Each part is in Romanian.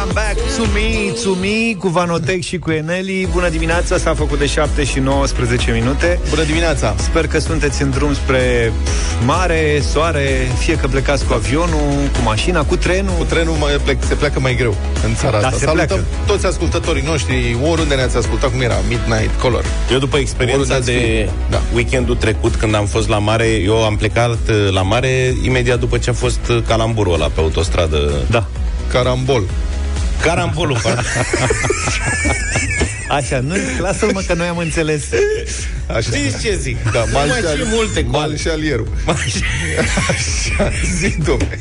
Come back to me, to me, cu Vanotec și cu Eneli. Bună dimineața, s-a făcut de 7 și 19 minute. Bună dimineața! Sper că sunteți în drum spre mare, soare, fie că plecați cu avionul, cu mașina, cu trenul. Cu trenul mai plec, se pleacă mai greu în țara Da, asta. se Salutăm pleacă. toți ascultătorii noștri, oriunde ne-ați ascultat, cum era Midnight Color. Eu după experiența Oriunde ați de fi. Da. weekendul trecut când am fost la mare, eu am plecat uh, la mare imediat după ce a fost uh, calamburul ăla pe autostradă. Da. Carambol. Carambolul, pardon. Așa, nu, lasă-l mă că noi am înțeles. Așa. Știți ce zic? Da, Nu mai Malșal- și multe coale. Malșalierul. Așa, zi, domne.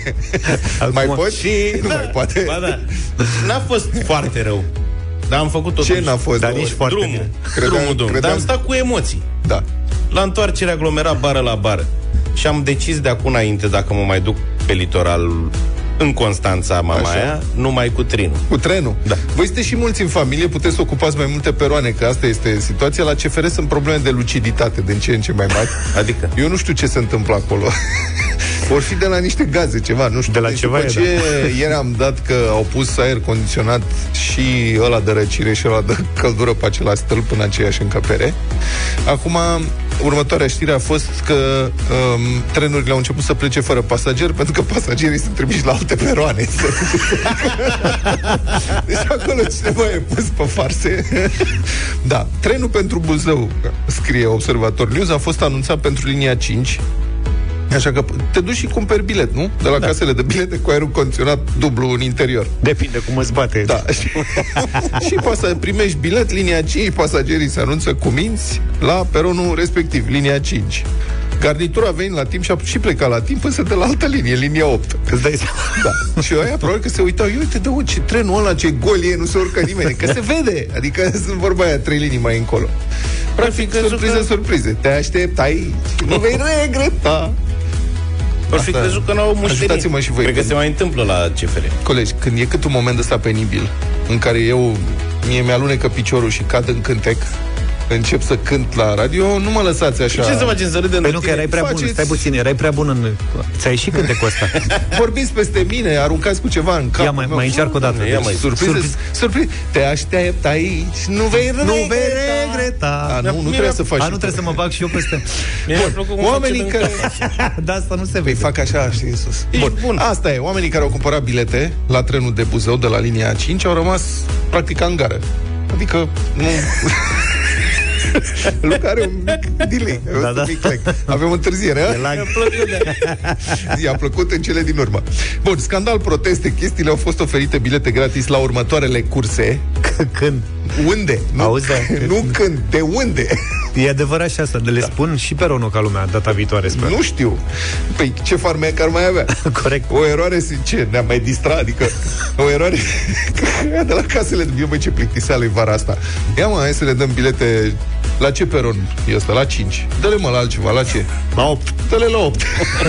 Mai poți? Și, Nu da, mai poate. Ba da. N-a fost foarte rău. Dar am făcut totuși Ce n-a fost? Dar Dar nici foarte drumul. bine. Credeam- drumul, drumul. Dar credeam- am stat cu emoții. Da. La întoarcere aglomera bară la bară. Și am decis de acum înainte, dacă mă mai duc pe litoral în Constanța, mama Așa. aia, numai cu trenul. Cu trenul? Da. Voi sunteți și mulți în familie, puteți să ocupați mai multe peroane, că asta este situația. La CFR sunt probleme de luciditate din ce în ce mai mari. Adică? Eu nu știu ce se întâmplă acolo. Vor fi de la niște gaze, ceva, nu știu. De la Deci ceva după e, ce ieri am dat că au pus aer condiționat și ăla de răcire și ăla de căldură pe același stâlp în aceeași încăpere. Acum, următoarea știre a fost că um, trenurile au început să plece fără pasageri, pentru că pasagerii sunt trimiși la alte peroane. deci acolo cineva e pus pe farse. da, trenul pentru Buzău, scrie Observator News, a fost anunțat pentru linia 5, Așa că te duci și cumperi bilet, nu? De la da. casele de bilete cu aerul condiționat dublu în interior. Depinde cum îți bate. Da. și, și poți să primești bilet, linia 5, pasagerii se anunță cu minți la peronul respectiv, linia 5. Garnitura veni la timp și a și plecat la timp, însă de la altă linie, linia 8. Îți dai seama. Da. și aia probabil că se uitau, eu uite, de ce trenul ăla, ce gol e, nu se urcă nimeni, că se vede. Adică sunt vorba aia, trei linii mai încolo. Practic, crezut surprize, că- surprize. Te aștept aici, nu vei regreta. Or fi Asta- crezut că n-au mușterii. Ajutați-mă și voi. Cred că se mai întâmplă la CFR. Colegi, când e cât un moment ăsta penibil în care eu mie mi-alunecă piciorul și cad în cântec, încep să cânt la radio, nu mă lăsați așa. Ce să facem să râdem Păi de nu, că tine? erai prea bun, faceți- stai puțin, erai prea bun în... Ți-ai și cântecul ăsta. Vorbiți peste mine, aruncați cu ceva în cap. Ia mai, mai încearcă o dată. Ia mai- Surprize, surprize. surprize. Te aștept aici, nu vei regreta. Nu vei regreta. A, nu, nu Mie trebuie mi-a- să faci. A, nu trebuie să mă bag și eu peste... Mie mi-a plăcut cum Oamenii face care... din- De asta nu se Păi vede. fac așa, știi, în sus. Ești bun. Asta e. Oamenii care au cumpărat bilete la trenul de Buzău de la linia 5 au rămas practic în gară. Adică nu... Luca are un mic delay. Da, un da. mic lag. Avem întârziere, a? Mi-a plăcut de... I-a plăcut în cele din urmă. Bun, scandal, proteste, chestiile au fost oferite bilete gratis la următoarele curse. Când? Unde? Nu, Auzi, da. nu când, de unde? E adevărat și asta, de le spun și pe Ronul ca lumea data viitoare, sper. Nu știu. Păi ce farmec ar mai avea? Corect. O eroare, sincer, ne-am mai distrat, adică o eroare Aia de la casele, eu mă ce plictiseală e vara asta. Ia mă, hai să le dăm bilete la ce peron e ăsta? La 5. Dă-le mă la altceva, la ce? La 8. Dă-le la 8.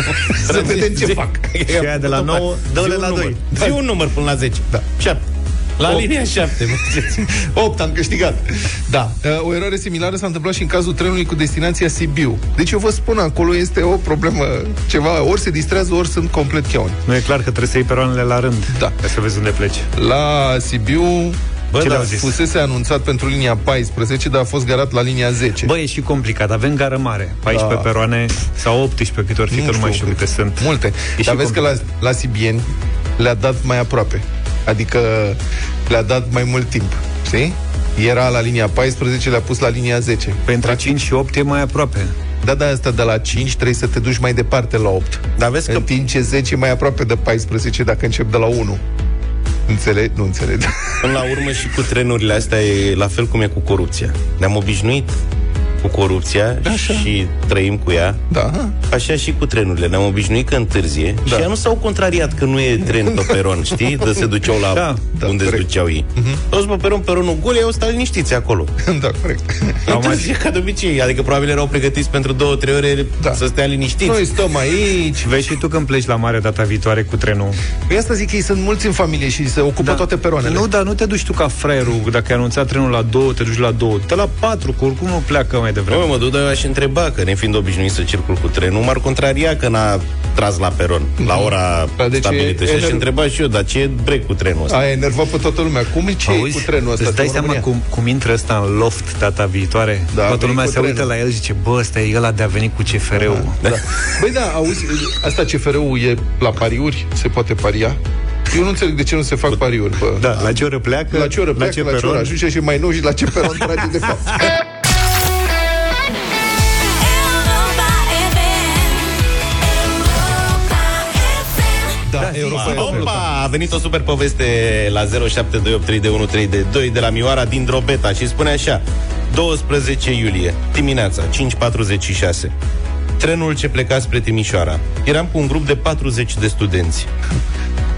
să vedem ce fac. Și aia de la 9, dă-le la 2. Zi un număr până la 10. Da. 7. La Opt. linia 7. mergeți. 8 am câștigat. Da. Uh, O eroare similară s-a întâmplat și în cazul trenului cu destinația Sibiu. Deci eu vă spun, acolo este o problemă, ceva, ori se distrează, ori sunt complet cheoni. Nu e clar că trebuie să iei peroanele la rând. Da. Ca să vezi unde pleci. La Sibiu Bă, ce da, le-au zis? fusese anunțat pentru linia 14, dar a fost garat la linia 10. Bă, e și complicat. Avem gară mare. 14 Da. peroane sau 18 câte ori fi, că nu mai știu câte sunt. Multe. E și Dar vezi că la, la Sibieni le-a dat mai aproape. Adică le-a dat mai mult timp. Știi? Era la linia 14, le-a pus la linia 10. Pe între 5 și 8 e mai aproape. Da, da, asta de la 5 trebuie să te duci mai departe la 8. Dar vezi că În timp ce 10 e mai aproape de 14 dacă încep de la 1. Înțeleg? Nu înțeleg. Până la urmă și cu trenurile astea e la fel cum e cu corupția. Ne-am obișnuit cu corupția Așa. și trăim cu ea. Da. Așa și cu trenurile. Ne-am obișnuit că întârzie Da. și ea nu s-au contrariat că nu e tren pe peron, știi? De se duceau la Da, da, unde se corect. duceau ei. Uh-huh. Toți pe peron, peronul gol, ei au stat liniștiți acolo. da, corect. Au mai- Întârzie ca de obicei. Adică probabil erau pregătiți pentru două, trei ore Da. să stea liniștiți. Noi stăm aici. Vezi și tu când pleci la mare data viitoare cu trenul. Păi asta zic că ei sunt mulți în familie și se ocupă Da. toate peroanele. Nu, dar nu te duci tu ca fraierul, dacă ai anunțat trenul la 2, te duci la 2. Te la 4, că oricum nu pleacă mai devreme. Bă, mă duc, dar eu aș întreba, că ne fiind obișnuit să circul cu trenul, m-ar contraria că n-a tras la peron, la ora Dar de ce stabilită. Și e aș nerv- întreba și eu, dar ce e break cu trenul ăsta? A enervat pe toată lumea. Cum e ce e Auzi? cu trenul ăsta? Îți dai în seama România? cum, cum intră ăsta în loft data viitoare? Da, Toată veni lumea cu se uită trenul. la el și zice, bă, ăsta e ăla de a venit cu CFR-ul. Da. Băi, da, auzi, asta CFR-ul e la pariuri? Se poate paria? Eu nu înțeleg de ce nu se fac pariuri, bă. Da, la ce oră pleacă? La ce oră pleacă, la ce oră ajunge și mai nou și la ce peron trage de fapt. venit o super poveste la 07283132 de la Mioara din Drobeta și spune așa 12 iulie, dimineața, 5.46 Trenul ce pleca spre Timișoara Eram cu un grup de 40 de studenți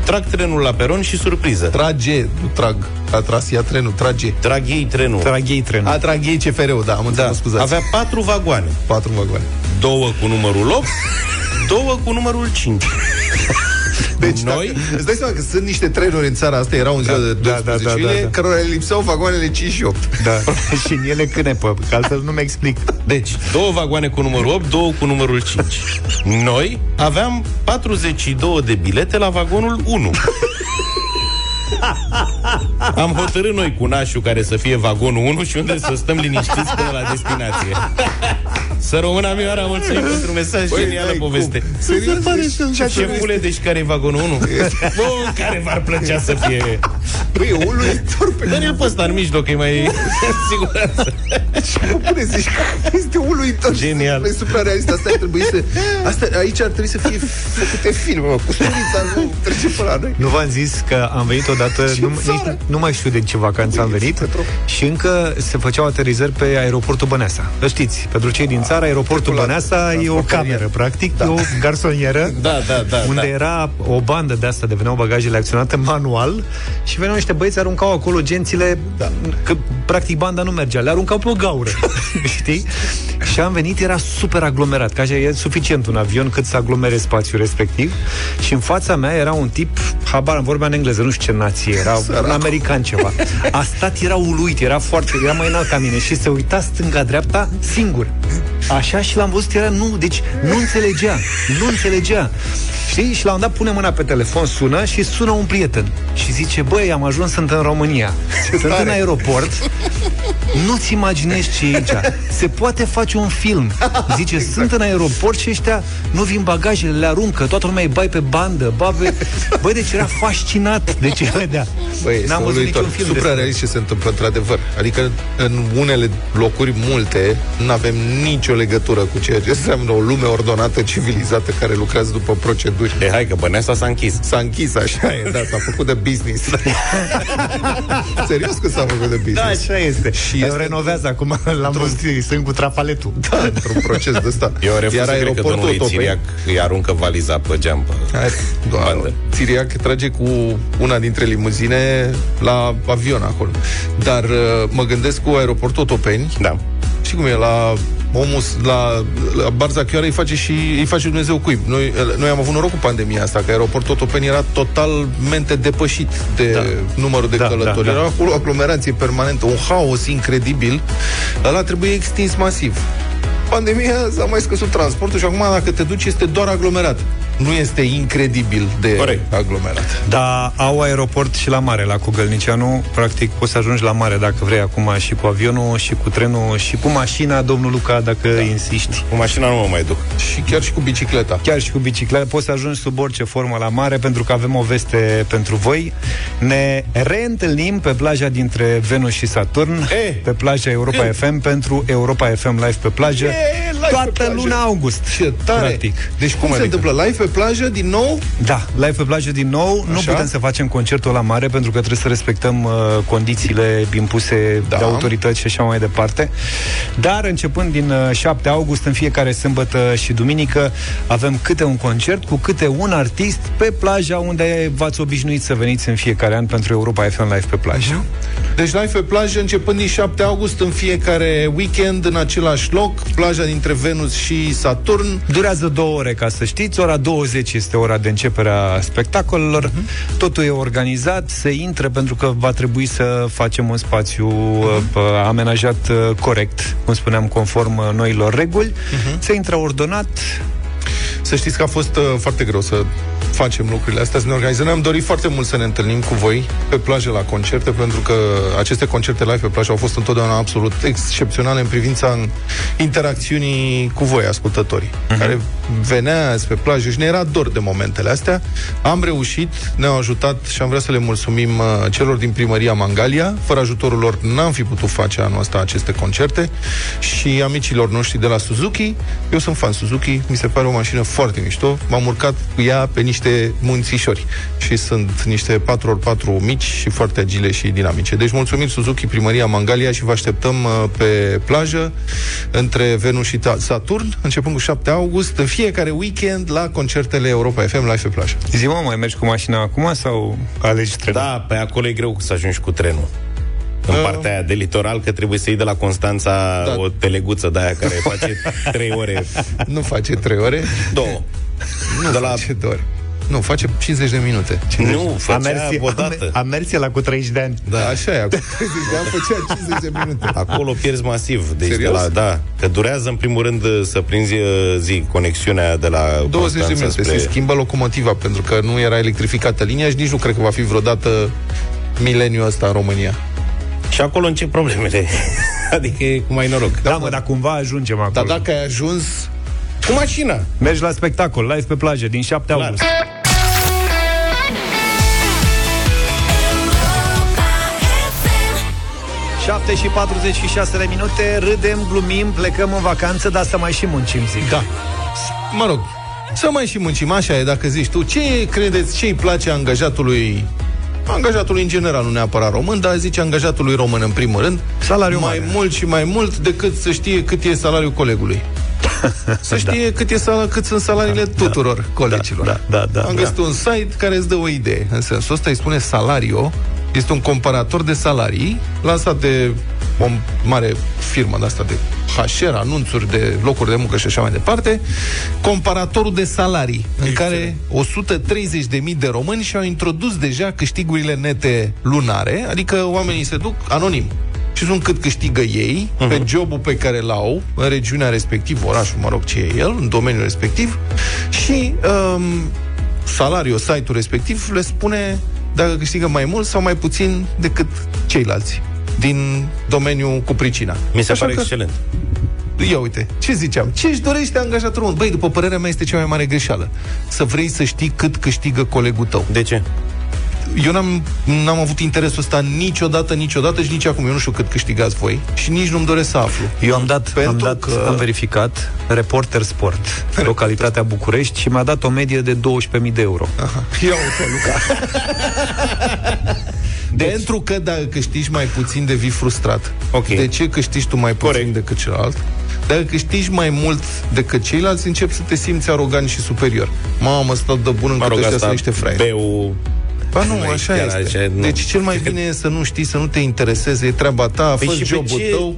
Trag trenul la peron și surpriză Trage, nu trag. A tras ea trenul, trage. Trag ei trenul Trag ei trenul. A trag ei CFR-ul, da, am da, înțeles, scuzați. Avea patru vagoane patru vagoane. Două cu numărul 8 Două cu numărul 5 Deci, Noi? Dacă, îți dai seama că sunt niște trenuri în țara asta, era un ziua de 12 da, da, da, iulie, da. cărora le lipseau vagoanele 5 și 8. Da. și în ele cânepă, că altfel nu mi explic. Deci, două vagoane cu numărul 8, două cu numărul 5. Noi aveam 42 de bilete la vagonul 1. Am hotărât noi cu nașul care să fie vagonul 1 și unde să stăm liniștiți până la destinație. Să rămână Mioara, mulțumim pentru mesaj, Băi, genială n-ai poveste. cum. Serios? Deci, Șefule, deci care e vagonul 1? Bun, care v-ar plăcea să fie? Băi, e uluitor pe Dă-l pe ăsta în mijloc, că e mai în siguranță. Nu pune zici că este uluitor. Genial. E suprarealist. Asta ar trebui să... Asta, aici ar trebui să fie făcute filme, mă. Cu Surița nu trece pe la noi. Nu v-am zis că am venit odată, nu, țară? nici, nu mai știu de ce vacanță am venit și încă se făceau aterizări pe aeroportul Băneasa. Vă știți, pentru cei din țară, aeroportul Circulat, Băneasa e o transportarier. cameră, practic, da. e o garsonieră. Da, da, da. unde da. era o bandă de asta de veneau bagajele acționate manual și veneau niște băieți, aruncau acolo gențile, da. că practic banda nu mergea, le aruncau pe o gaură, știi? Și am venit, era super aglomerat, că așa e suficient un avion cât să aglomere spațiul respectiv și în fața mea era un tip, habar, vorbea în engleză, nu știu ce nație era, un american ceva. A stat, era uluit, era foarte, era mai înalt ca mine și se uita stânga-dreapta singur. Așa și l-am văzut, era nu, deci nu înțelegea, nu înțelegea. Știi? Și la un dat pune mâna pe telefon, sună și sună un prieten. Și zice, băi, am ajuns, sunt în România. sunt tare. în aeroport. Nu-ți imaginezi ce e aici. Se poate face un film. Zice, exact. sunt în aeroport și ăștia nu vin bagajele, le aruncă, toată lumea îi bai pe bandă, ba pe... Băi, deci era fascinat de ce vedea. Băi, este N-am văzut uluitor. niciun film despre- Suprarealist ce se întâmplă într-adevăr. Adică în unele locuri multe nu avem nicio legătură cu ceea ce înseamnă o lume ordonată, civilizată, care lucrează după proceduri. E, hai că Băneasa s-a închis. S-a închis, așa e, da, s-a făcut de business. Serios că s-a făcut de Da, business. așa este. Și Și este- renovează acum la mulți, sunt cu trafaletul. Da, într-un proces de ăsta. Eu refuz Iar să cred că aeroportul domnului Otopeni- Țiriac îi aruncă valiza pe geam. pe- Hai, doar, Bandă. Țiriac trage cu una dintre limuzine la avion acolo. Dar uh, mă gândesc cu aeroportul Otopeni, Da. și cum e, la omul, la, la Barza Chioară îi face și îi face Dumnezeu cuib. Noi, noi am avut noroc cu pandemia asta, că aeroportul Otopeni era totalmente depășit de Da. numărul de Da, călători. da, da. Era acolo o aglomerație permanentă, un haos incredibil. Ăla trebuie extins masiv. Pandemia s-a mai scăzut transportul și acum dacă te duci este doar aglomerat. Nu este incredibil de Corect. aglomerat. Dar au aeroport și la mare, la Cugălnicianu. Practic poți să ajungi la mare dacă vrei acum și cu avionul, și cu trenul, și cu mașina, domnul Luca, dacă da. insisti. Cu mașina nu mă mai duc. Și chiar și cu bicicleta. Chiar și cu bicicleta, poți să ajungi sub orice formă la mare, pentru că avem o veste pentru voi. Ne reîntâlnim pe plaja dintre Venus și Saturn, E, pe plaja Europa FM, pentru Europa FM Live pe plajă, E, live pe toată plajă. luna august. Ce tare! Practic. Deci cum, se adică? întâmplă? Live pe plajă din nou? Da, live pe plajă din nou. Așa? Nu Așa? putem să facem concertul la mare pentru că trebuie să respectăm uh, condițiile impuse Da. de autorități și așa mai departe. Dar începând din uh, 7 august, în fiecare sâmbătă și duminică, avem câte un concert cu câte un artist pe plaja unde v-ați obișnuit să veniți în fiecare an pentru Europa FM Live pe plajă. Deci live pe plajă începând din 7 august în fiecare weekend în același loc, plaja dintre Venus și Saturn. Durează două ore, ca să știți. Ora 20 este ora de începere a spectacolelor. Mhm. Totul e organizat, se intră pentru că va trebui să facem un spațiu Mhm. uh, amenajat uh, corect, cum spuneam, conform uh, noilor reguli. Mhm. Se intră ordonat, Să știți că a fost uh, foarte greu să facem lucrurile astea, să ne organizăm. Ne-am dorit foarte mult să ne întâlnim cu voi pe plajă la concerte, pentru că aceste concerte live pe plajă au fost întotdeauna absolut excepționale în privința interacțiunii cu voi, ascultătorii, uh-huh. care veneați pe plajă și ne era dor de momentele astea. Am reușit, ne-au ajutat și am vrea să le mulțumim uh, celor din primăria Mangalia. Fără ajutorul lor n-am fi putut face anul ăsta aceste concerte și amicilor noștri de la Suzuki. Eu sunt fan Suzuki, mi se pare o mașină foarte mișto. M-am urcat cu ea pe niște munțișori și sunt niște 4x4 mici și foarte agile și dinamice. Deci mulțumim Suzuki, primăria Mangalia și vă așteptăm uh, pe plajă între Venus și Ta- Saturn, începând cu 7 august, în fiecare weekend la concertele Europa FM live pe plajă. Zi, mă, mai mergi cu mașina acum sau alegi trenul? Da, pe acolo e greu să ajungi cu trenul. În Uh. partea aia de litoral, că trebuie să iei de la Constanța Da. o teleguță de aia care face 3 ore, Nu face 3 ore, două. nu De la- face 2 ore. Nu, face 50 de minute. Nu, a făcea mers, a, odată. mer- a mers la cu 30 de ani. Da. Așa e, acum 30 de ani făcea 50 de minute. Acolo pierzi masiv. Deci Serios? de la, da, că durează în primul rând să prinzi uh, zi conexiunea de la 20 de Constanța minute, spre... se schimbă locomotiva pentru că nu era electrificată linia și nici nu cred că va fi vreodată mileniul ăsta în România. Și acolo încep problemele. adică e cu mai noroc. Da, mă, dar cumva ajungem acolo. Dar dacă ai ajuns Cu mașina. Mergi la spectacol, live pe plajă, din 7 Clar. august. FM. 7 și 46 de minute, râdem, glumim, plecăm în vacanță, dar să mai și muncim, zic. Da. Mă rog, să mai și muncim, așa e, dacă zici tu. Ce credeți, ce îi place angajatului angajatului în general, nu neapărat român, dar zice angajatului român în primul rând, Salariul mai mare. mult și mai mult decât să știe cât e salariul colegului. Să știe cât, e sal- cât sunt salariile tuturor colegilor. da, da, da, Am da. găsit un site care îți dă o idee. În sensul ăsta îi spune Salario, este un comparator de salarii lansat de o mare firmă de asta de HR, anunțuri de locuri de muncă și așa mai departe, comparatorul de salarii, în care 130.000 de români și-au introdus deja câștigurile nete lunare, adică oamenii se duc anonim și sunt cât câștigă ei uh-huh. pe jobul pe care l-au în regiunea respectivă, orașul, mă rog, ce e el, în domeniul respectiv și um, salariul, site-ul respectiv le spune dacă câștigă mai mult sau mai puțin decât ceilalți din domeniul cu pricina. Mi se Așa pare că- excelent. Ia uite, ce ziceam? Ce își dorește angajatorul? român? Băi, după părerea mea, este cea mai mare greșeală. Să vrei să știi cât câștigă colegul tău. De ce? Eu n-am, n-am avut interesul ăsta niciodată, niciodată și nici acum. Eu nu știu cât câștigați voi și nici nu-mi doresc să aflu. Eu am dat, Pentru am, dat că- am verificat Reporter Sport, localitatea București, și mi-a dat o medie de 12.000 de euro. Ia uite, Luca. Deci, Pentru că dacă câștigi mai puțin, devii frustrat. Ok. De ce câștigi tu mai puțin Corect. decât celălalt? Dacă câștigi mai mult decât ceilalți, începi să te simți arogant și superior. Mamă, stau de bun Mă încât rog, ăștia asta sunt niște fraieri. beu... Ba nu, Nu e așa chiar este. așa, nu. Deci cel mai bine e să nu știi, să nu te intereseze, e treaba ta, a Păi fost și pe jobul ce- tău.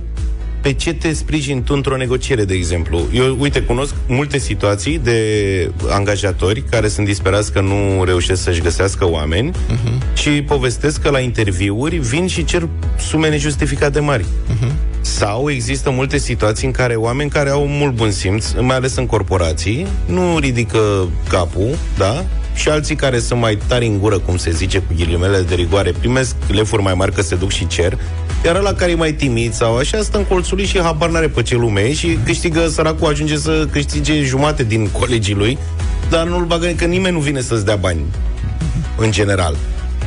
Pe ce te sprijini tu într-o negociere, de exemplu? Eu, uite, cunosc multe situații de angajatori care sunt disperați că nu reușesc să-și găsească oameni uh-huh. și povestesc că la interviuri vin și cer sume nejustificate mari. Uh-huh. Sau există multe situații în care oameni care au mult bun simț, mai ales în corporații, nu ridică capul, da? Și alții care sunt mai tari în gură, cum se zice, cu ghilimele de rigoare, primesc lefuri mai mari că se duc și cer, iar ăla care e mai timid sau așa stă în colțul lui și habar n-are pe ce lume e și câștigă, săracul ajunge să câștige jumate din colegii lui, dar nu-l bagă, că nimeni nu vine să-ți dea bani, în general.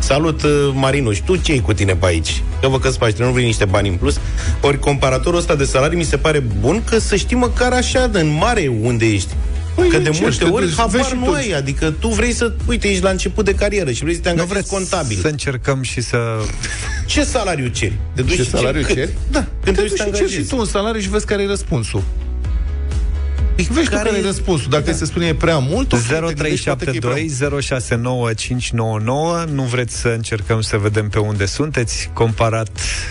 Salut, uh, Marinuș, tu ce cu tine pe aici? Că vă că faci, nu vrei niște bani în plus. Ori comparatorul ăsta de salarii mi se pare bun că să știi măcar așa, de în mare, unde ești. Păi, că de încerci, multe te ori duci, habar vezi și nu tu. ai, adică tu vrei să, uite, ești la început de carieră și vrei să te Nu angajezi vreți contabil. să încercăm și să... Ce salariu ceri? Te duci Ce și salariu cât? ceri? Da, când Te te duci duci să și te ceri și angajezi. tu un salariu și vezi care e răspunsul. Deci vezi Care tu care e e- răspunsul. Dacă da. se spune e prea mult, ok, te gândești poate că e prea 0372 069599 Nu vreți să încercăm să vedem pe unde sunteți Comparat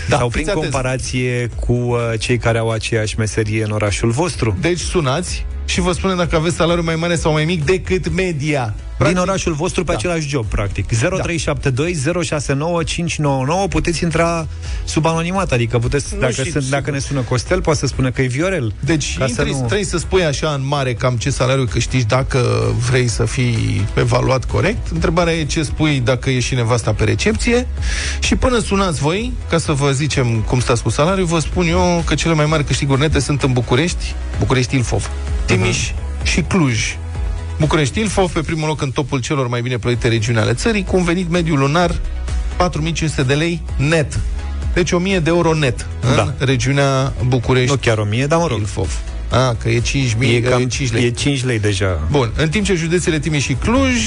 Da, Sau prin fiți atenți. comparație Cu uh, cei care au aceeași meserie în orașul vostru Deci sunați și vă spune dacă aveți salariu mai mare sau mai mic decât media. Din orașul vostru pe da. același job, practic. 0372 069 599 puteți intra sub anonimat, adică puteți, Nu dacă, și- sunt, dacă ne sună Costel, poate să spună că e Viorel. Deci Ca intri, să nu- trebuie să spui așa în mare cam ce salariu câștigi dacă vrei să fii evaluat corect. Întrebarea e ce spui dacă e și nevasta pe recepție și până sunați voi, ca să vă zicem cum stați cu salariul, vă spun eu că cele mai mari câștiguri nete sunt în București, București Ilfov, Timiș și Cluj. București Ilfov pe primul loc în topul celor mai bine plătite regiuni ale țării, cu un venit mediu lunar 4500 de lei net. Deci 1000 de euro net în Da. regiunea București Nu chiar 1000, dar mă rog. Ilfov. A, că e 5.000, E cam 5 lei. E 5 lei deja. Bun, în timp ce județele Timiș și Cluj,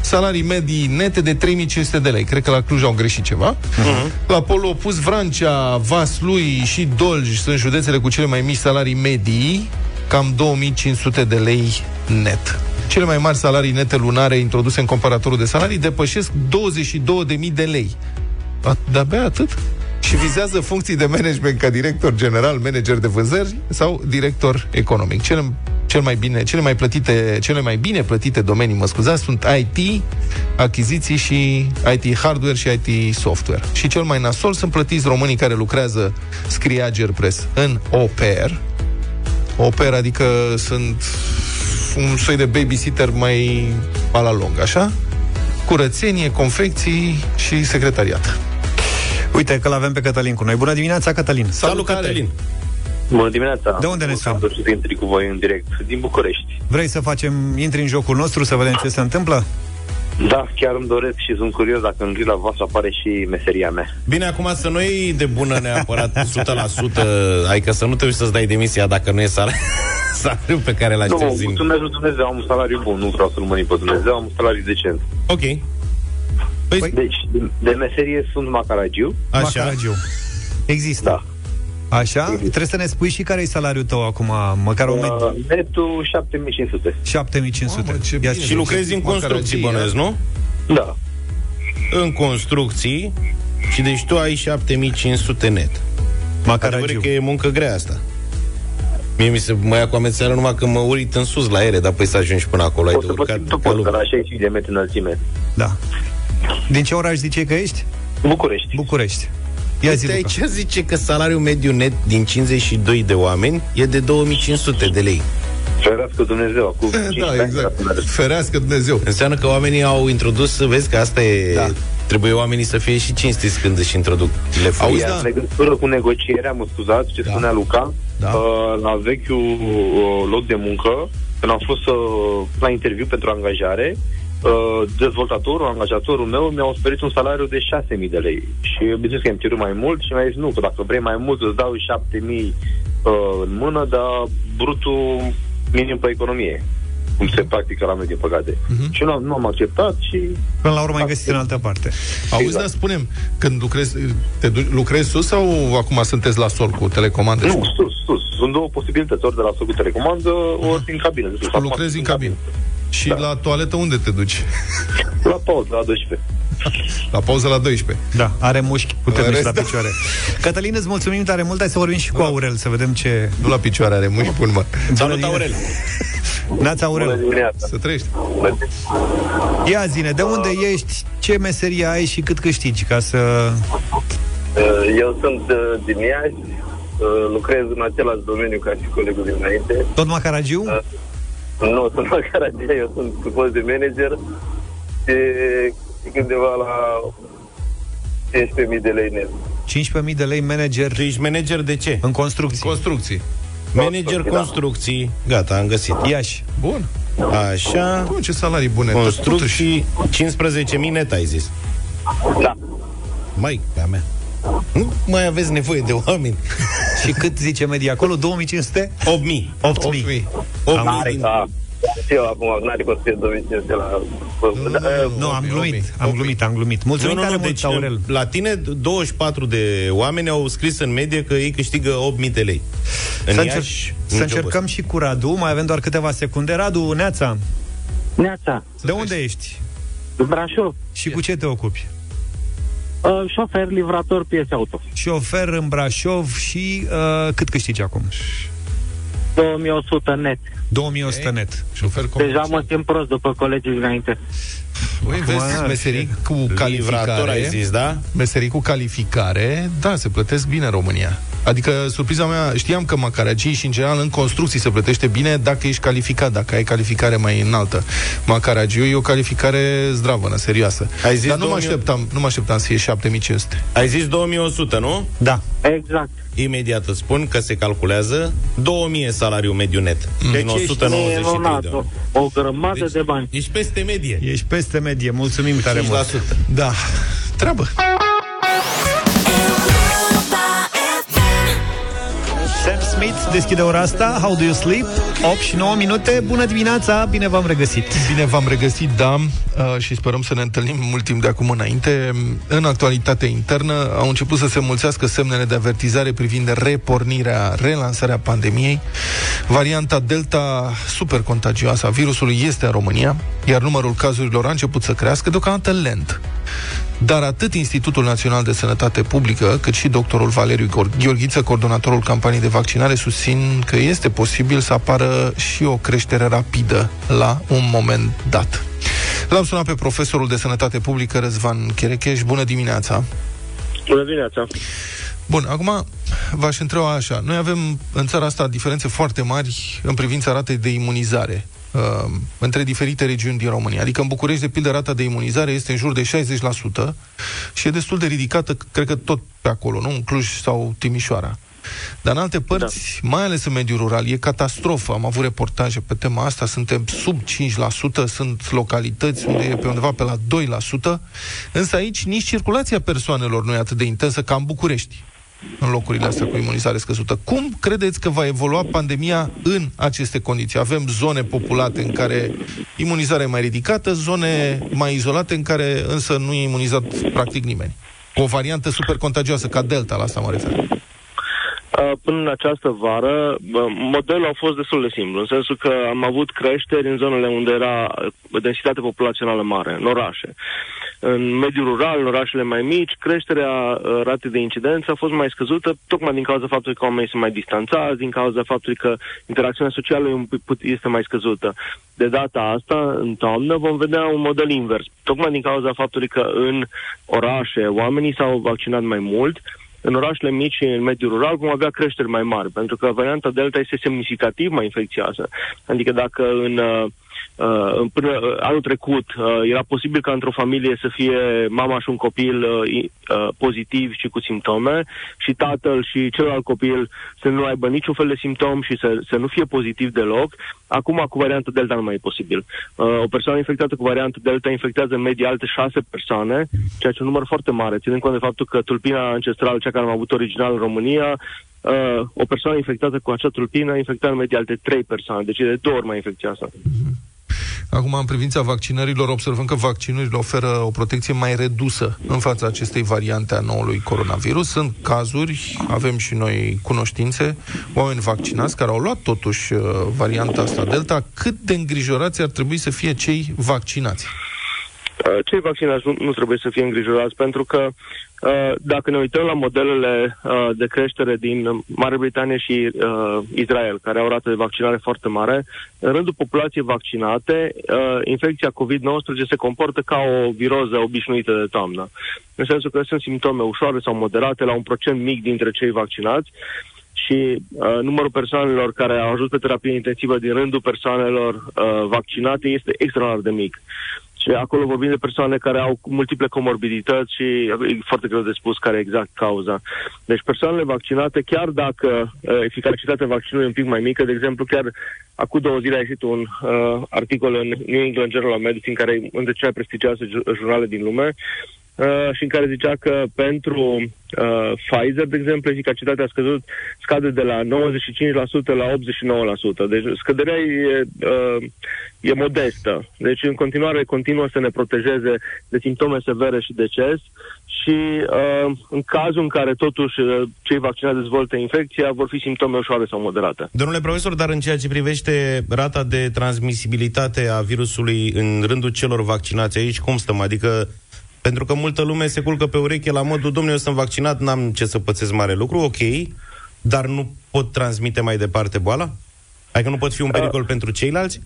salarii medii nete de 3500 de lei. Cred că la Cluj au greșit ceva. Uh-huh. La polul opus, Vrancea, Vaslui și Dolj sunt județele cu cele mai mici salarii medii, cam 2500 de lei net. Cele mai mari salarii nete lunare introduse în comparatorul de salarii depășesc 22.000 de lei. A, de-abia atât? Și vizează funcții de management ca director general, manager de vânzări sau director economic. Cele, cel mai bine, cele, mai plătite, cele mai bine plătite domenii, mă scuzați, sunt IT, achiziții și IT hardware și IT software. Și cel mai nasol sunt plătiți românii care lucrează scrie Agerpress în oper. Oper, adică sunt un soi de babysitter mai a la lung, așa? Curățenie, confecții și secretariat. Uite că l-avem pe Cătălin cu noi. Bună dimineața, Cătălin! Salut, Salutare! Cătălin! Bună dimineața! De unde ne Mă suni? bucur să intri cu voi în direct, din București. Vrei să facem, intri în jocul nostru să vedem ce se întâmplă? Da, chiar îmi doresc și sunt curios dacă în grila voastră apare și meseria mea. Bine, acum să nu iei de bună neapărat 100%, adică să nu te uiți să-ți dai demisia dacă nu e sal- salariul pe care l-aș Nu, trezi. mulțumesc lui Dumnezeu, am un salariu bun, nu vreau să-l mănânc pe Dumnezeu, am un salariu decent. Ok. Păi, Deci, de, de meserie sunt macaragiu, așa. Macaragiu. Există. da. Așa? Trebuie să ne spui și care e salariul tău acum, măcar o medie. Uh, netul 7500. 7500. Mamă, ce Ia bine. Și lucrezi în construcții, bănuiesc, nu? Da. În construcții și deci tu ai 7500 net. Adevărul Macaragiu. că e muncă grea asta. Mie mi se mă ia cu amețeală numai că mă uit în sus la aere, dar păi să ajungi până acolo, ai O de să vă urcat schimb ca topul, că lumea. la 60 de metri înălțime. Da. Din ce oraș ziceai că ești? București. București. Ia zi, Uite, Luca. aici zice că salariul mediu net din 52 de oameni e de 2500 de lei. Ferească Dumnezeu, acum 15 Da, ani exact. era tânăr. Ferească Dumnezeu. Înseamnă că oamenii au introdus, vezi că asta e... Da. Trebuie oamenii să fie și cinstiți când își introduc telefonul. Auzi, Iar da. în legătură cu negocierea, mă scuzați, ce Da. spunea Luca, Da. uh, la vechiul uh, loc de muncă, când am fost uh, la interviu pentru angajare, uh, dezvoltatorul, angajatorul meu mi-a oferit un salariu de 6.000 de lei. Și eu bineînțeles că am cerut mai mult și mi-a zis nu, că dacă vrei mai mult îți dau 7.000 uh, în mână, dar brutul minim pe economie cum se practică la noi, din păcate. Mhm. Și nu, am- nu am acceptat și Până la urmă ai găsit în altă parte. Auzi, Exact. da, spunem, când lucrezi, te du- lucrezi sus sau acum sunteți la sol cu telecomandă? Nu, sus, sus. Sunt două posibilități, ori de la făcut telecomandă, ori din cabină. de sus. Acum Lucrezi sunt în cabină. Și Da. la toaletă unde te duci? La pauză, la 12. La pauză la 12. Da, are mușchi puternici Rest, la da. picioare. Cătălin, îți mulțumim tare mult. Hai să vorbim și cu Aurel, să vedem ce... Nu la picioare, are mușchi bun, mă. Salut, Aurel! Nața Bună Aurel. dimineața! Să trăiești. Bună Ia zine, de unde ești, ce meserie ai și cât câștigi ca să... Uh, Eu sunt uh, din Iași, uh, lucrez în același domeniu ca și colegul dinainte. Tot Macaragiu? Nu sunt la Caragia, eu sunt cu post de manager și cândeva la 15.000 de lei net. 15.000 de lei manager Tu ești manager de ce? în construcții. Construcții. Manager da. construcții. Gata, am găsit. Iași. Bun. Așa. Bun, ce salarii bune. Totuși, Construcții 15.000 net, ai zis. Da. Mai, pe mea. Nu mai aveți nevoie de oameni. Și cât zice media acolo? 2500? 8.000. 8.000. 8.000. 8.000 Are din... ca... Și eu acum, n-are cum să fie 2500 la... Da, uh, Nu, am 8.000, glumit, am 8.000. glumit, am glumit. Mulțumim Nu, nu, tare nu, mult, deci Aurel. la tine 24 de oameni au scris în medie că ei câștigă 8.000 de lei. În Să, Iași, încerc, în să jobul încercăm și cu Radu, mai avem doar câteva secunde. Radu, Neața, Neața, de unde ești? Brașov, Și cu ce te ocupi? Uh, șofer, livrator, piese auto. Șofer în Brașov și uh, cât câștigi acum? 2100 net. 2100 net. Șofer Deja comercial. mă simt prost după colegii dinainte. Ui, vezi, Acum, meserii cu Livrator ai calificare. zis, da? Meserii cu calificare, da, se plătesc bine în România. Adică, surpriza mea, știam că macaragii și, în general, în construcții se plătește bine dacă ești calificat, dacă ai calificare mai înaltă. Macaragiu e o calificare zdravănă, serioasă. Ai zis Dar nu mă, 2000 așteptam, nu mă așteptam să fie 7500. Ai zis 2100, nu? Da. Exact. Imediat îți spun că se calculează 2000 salariu mediu net. Din Deci ești 193 de Minunat. euro. O grămadă de bani. Ești peste medie. Ești peste medie. Mulțumim tare mult. 5%. Da, treabă. Smith deschide ora asta. How do you sleep? 8 și 9 minute. Bună dimineața, bine v-am regăsit. Bine v-am regăsit, da, uh, și sperăm să ne întâlnim mult timp de acum înainte. În actualitatea internă au început să se mulțească semnele de avertizare privind repornirea, relansarea pandemiei. Varianta Delta super contagioasă a virusului este în România, iar numărul cazurilor a început să crească, deocamdată lent. Dar atât Institutul Național de Sănătate Publică, cât și doctorul Valeriu Gor- Gheorghiță, coordonatorul campaniei de vaccinare, susțin că este posibil să apară și o creștere rapidă la un moment dat. L-am sunat pe profesorul de sănătate publică Răzvan Cherecheș. Bună dimineața! Bună dimineața! Bun, acum v-aș întreba așa. Noi avem în țara asta diferențe foarte mari în privința ratei de imunizare uh, între diferite regiuni din România. Adică în București, de pildă, rata de imunizare este în jur de 60% și e destul de ridicată, cred că tot pe acolo, nu? În Cluj sau Timișoara. Dar în alte părți, da. mai ales în mediul rural, e catastrofă. Am avut reportaje pe tema asta, suntem sub 5%, sunt localități unde e pe undeva pe la 2%, însă aici nici circulația persoanelor nu e atât de intensă ca în București în locurile astea cu imunizare scăzută. Cum credeți că va evolua pandemia în aceste condiții? Avem zone populate în care imunizarea e mai ridicată, zone mai izolate în care însă nu e imunizat practic nimeni. Cu o variantă super contagioasă, ca Delta, la asta mă refer. Uh, Până în această vară, bă, modelul a fost destul de simplu, în sensul că am avut creșteri în zonele unde era uh, densitate populațională mare, în orașe. În mediul rural, în orașele mai mici, creșterea uh, ratei de incidență a fost mai scăzută, tocmai din cauza faptului că oamenii sunt mai distanțați, din cauza faptului că interacțiunea socială e un pic put- este mai scăzută. De data asta, în toamnă, vom vedea un model invers, tocmai din cauza faptului că în orașe oamenii s-au vaccinat mai mult, în orașele mici și în mediul rural vom avea creșteri mai mari, pentru că varianta Delta este semnificativ mai infecțioasă. Adică dacă în, uh, uh, în până uh, anul trecut uh, era posibil ca într-o familie să fie mama și un copil uh, i- uh, pozitiv și cu simptome și tatăl și celălalt copil să nu aibă niciun fel de simptom și să, să nu fie pozitiv deloc, acum cu varianta Delta nu mai e posibil. Uh, o persoană infectată cu varianta Delta infectează în medie alte șase persoane, ceea ce e un număr foarte mare, ținând cont de faptul că tulpina ancestrală, cea care am avut original în România, uh, o persoană infectată cu acea tulpină infectează în medie alte trei persoane, deci e de două ori mai infecțioasă. Acum, în privința vaccinărilor, observăm că vaccinurile oferă o protecție mai redusă în fața acestei variante a noului coronavirus. Sunt cazuri, avem și noi cunoștințe, oameni vaccinați care au luat totuși uh, varianta asta Delta. Cât de îngrijorați ar trebui să fie cei vaccinați? Uh, Cei vaccinați nu, nu trebuie să fie îngrijorați pentru că uh, dacă ne uităm la modelele uh, de creștere din Marea Britanie și uh, Israel, care au o rată de vaccinare foarte mare, în rândul populației vaccinate, uh, infecția COVID-19 se comportă ca o viroză obișnuită de toamnă. În sensul că sunt simptome ușoare sau moderate la un procent mic dintre cei vaccinați și uh, numărul persoanelor care au ajuns pe terapie intensivă din rândul persoanelor uh, vaccinate este extraordinar de mic. Și acolo vorbim de persoane care au multiple comorbidități și e foarte greu de spus care e exact cauza. Deci persoanele vaccinate, chiar dacă uh, eficacitatea vaccinului e un pic mai mică, de exemplu, chiar acum două zile a ieșit un uh, articol în New England Journal of Medicine, care e unul dintre cele mai prestigioase ju- jurnale din lume, Uh, și în care zicea că pentru uh, Pfizer, de exemplu, eficacitatea a scăzut, scade de la 95% la 89%. Deci scăderea e, uh, e modestă. Deci în continuare continuă să ne protejeze de simptome severe și deces și uh, în cazul în care totuși uh, cei vaccinați dezvoltă infecția, vor fi simptome ușoare sau moderate. Domnule profesor, dar în ceea ce privește rata de transmisibilitate a virusului în rândul celor vaccinați aici, cum stăm? Adică, pentru că multă lume se culcă pe ureche la modul, domnule, eu sunt vaccinat, n-am ce să pățesc mare lucru, ok, dar nu pot transmite mai departe boala? Adică nu pot fi un pericol pentru ceilalți?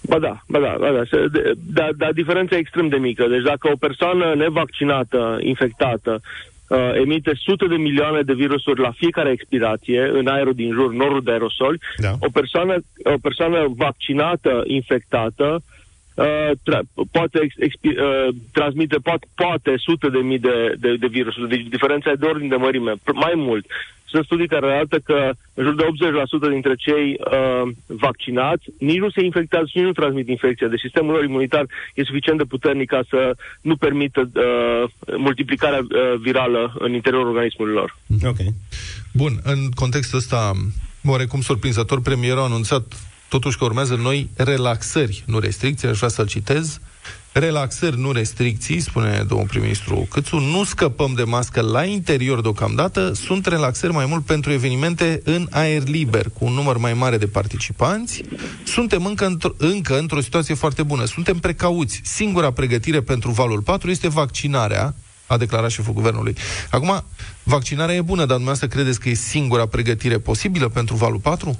Ba da, ba da, ba da. Se- de- Dar da, diferența e extrem de mică. Deci dacă o persoană nevaccinată, infectată, uh, emite sute de milioane de virusuri la fiecare expirație în aerul din jur, norul de aerosoli, Da. o, persoană, o persoană vaccinată, infectată, uh, tra- poate ex- expi- uh, transmite poate, poate sute de mii de, de, de virusuri. Deci diferența e de ordine de mărime. P- Mai mult, sunt studii care arată că în jur de 80% dintre cei uh, vaccinați nici nu se infectează și nici nu transmit infecția. Deci sistemul lor imunitar e suficient de puternic ca să nu permită uh, multiplicarea uh, virală în interiorul organismului lor. Ok. Bun, în contextul ăsta, oarecum surprinzător, premierul a anunțat totuși că urmează noi relaxări, nu restricții, aș vrea să-l citez. Relaxări, nu restricții, spune domnul prim-ministru Câțu, nu scăpăm de mască la interior deocamdată, sunt relaxări mai mult pentru evenimente în aer liber, cu un număr mai mare de participanți. Suntem încă, într- încă într-o situație foarte bună, suntem precauți. Singura pregătire pentru valul 4 este vaccinarea, a declarat șeful guvernului. Acum, vaccinarea e bună, dar dumneavoastră credeți că e singura pregătire posibilă pentru valul 4?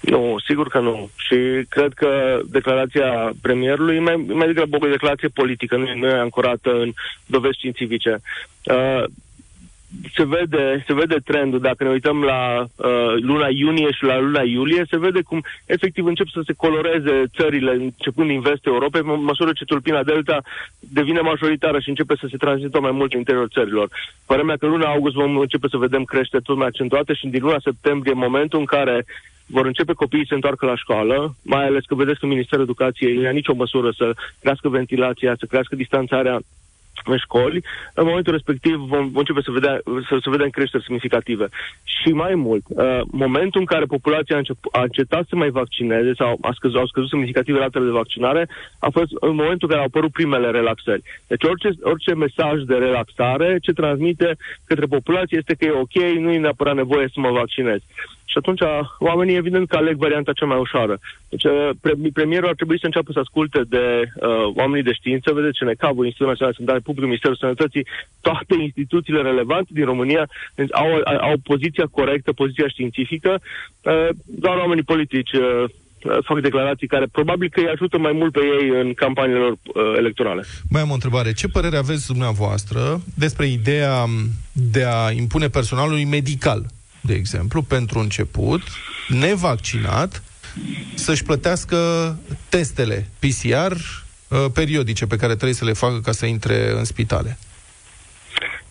Nu, sigur că nu. Și cred că declarația premierului e mai, mai degrabă o declarație politică, nu e, nu e ancorată în dovezi științifice. Uh, se vede, se vede trendul, dacă ne uităm la uh, luna iunie și la luna iulie, se vede cum efectiv încep să se coloreze țările, începând din vestul Europei, în măsură ce tulpina Delta devine majoritară și începe să se transmită mai mult în interiorul țărilor. Părerea mea că în luna august vom începe să vedem creșteri tot mai accentuate și din luna septembrie, în momentul în care vor începe copiii să se întoarcă la școală, mai ales că vedeți că Ministerul Educației nu ia nicio măsură să crească ventilația, să crească distanțarea în școli, în momentul respectiv vom, vom începe să, vedea, să, să vedem creșteri semnificative. Și mai mult, uh, momentul în care populația a, încep, a încetat să mai vaccineze sau a scăzut, au scăzut semnificativ ratele de vaccinare, a fost în momentul în care au apărut primele relaxări. Deci orice, orice mesaj de relaxare ce transmite către populație este că e ok, nu e neapărat nevoie să mă vaccinez. Și atunci oamenii evident că aleg varianta cea mai ușoară. Deci uh, pre- premierul ar trebui să înceapă să asculte de uh, oamenii de știință, vedeți CNCAV, Institutul Național de Sănătate Publică, Ministerul Sănătății, toate instituțiile relevante din România deci au, au poziția corectă, poziția științifică, uh, doar oamenii politici uh, uh, fac declarații care probabil că îi ajută mai mult pe ei în campaniile lor uh, electorale. Mai am o întrebare. Ce părere aveți dumneavoastră despre ideea de a impune personalului medical, de exemplu, pentru început, nevaccinat, să-și plătească testele PCR uh, periodice pe care trebuie să le facă ca să intre în spitale?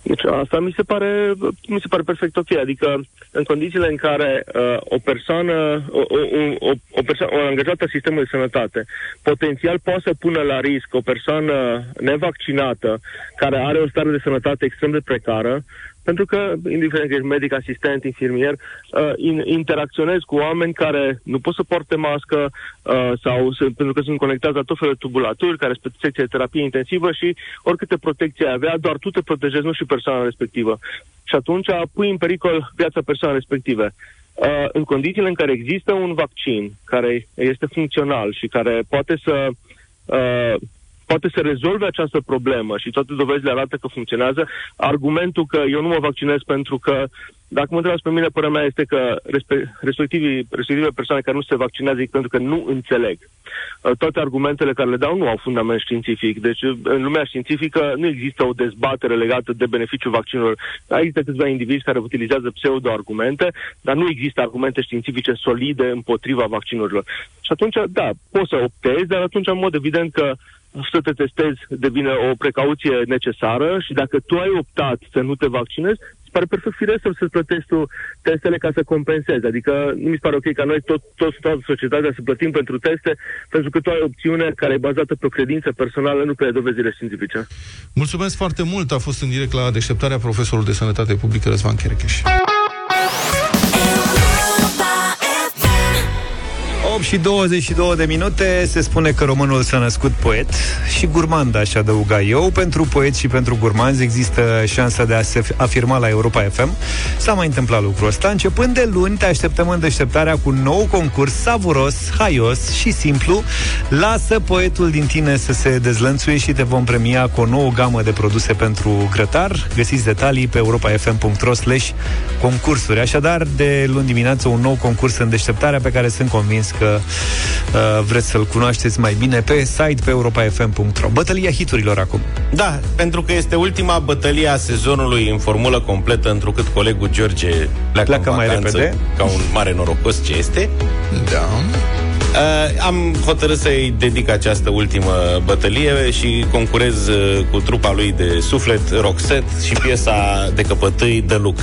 Deci asta mi se pare, mi se pare perfect ok. Adică în condițiile în care uh, o persoană, o, o, o, o, persoană, o angajată a sistemului de sănătate, potențial poate să pună la risc o persoană nevaccinată care are o stare de sănătate extrem de precară, pentru că, indiferent că ești medic, asistent, infirmier, uh, in, interacționezi cu oameni care nu pot să porte mască uh, sau să, pentru că sunt conectați la tot felul de tubulaturi, care sunt pe secție de terapie intensivă și oricâte protecție ai avea, doar tu te protejezi, nu și persoana respectivă. Și atunci pui în pericol viața persoanei respective. Uh, în condițiile în care există un vaccin care este funcțional și care poate să uh, poate să rezolve această problemă și toate dovezile arată că funcționează, argumentul că eu nu mă vaccinez pentru că, dacă mă întrebați pe mine, părerea mea este că respe- respectivii, respective persoane care nu se vaccinează zic pentru că nu înțeleg. Uh, Toate argumentele care le dau nu au fundament științific. Deci, uh, în lumea științifică nu există o dezbatere legată de beneficiul vaccinurilor. Există câțiva indivizi care utilizează pseudo-argumente, dar nu există argumente științifice solide împotriva vaccinurilor. Și atunci, da, poți să optezi, dar atunci, în mod evident că să te testezi devine o precauție necesară și dacă tu ai optat să nu te vaccinezi, îți pare perfect firesc să-ți plătești tu testele ca să compensezi. Adică nu mi se pare ok ca noi, tot, tot, toată societatea, să plătim pentru teste, pentru că tu ai o opțiune care e bazată pe o credință personală, nu pe dovezile științifice. Mulțumesc foarte mult. A fost în direct la deșteptarea profesorul de sănătate publică Răzvan Cherecheș. 8 și 22 de minute Se spune că românul s-a născut poet Și gurmand, aș adăuga eu. Pentru poeți și pentru gurmanzi există șansa de a se afirma la Europa FM S-a mai întâmplat lucrul ăsta. Începând de luni te așteptăm în deșteptarea Cu un nou concurs savuros, haios și simplu. Lasă poetul din tine să se dezlănțuie Și te vom premia cu o nouă gamă de produse pentru grătar. Găsiți detalii pe europafm.ro slash concursuri. Așadar, de luni dimineață un nou concurs în deșteptarea Pe care sunt convins că uh, vreți să-l cunoașteți mai bine pe site pe europafm.ro Bătălia hiturilor acum. Da, pentru că este ultima bătălie a sezonului în formulă completă, întrucât colegul George pleacă, Pleacă în mai vacanță, repede. ca un mare norocos ce este. Da. Uh, am hotărât să-i dedic această ultimă bătălie și concurez uh, cu trupa lui de suflet Roxette și piesa de căpătâi de Luc.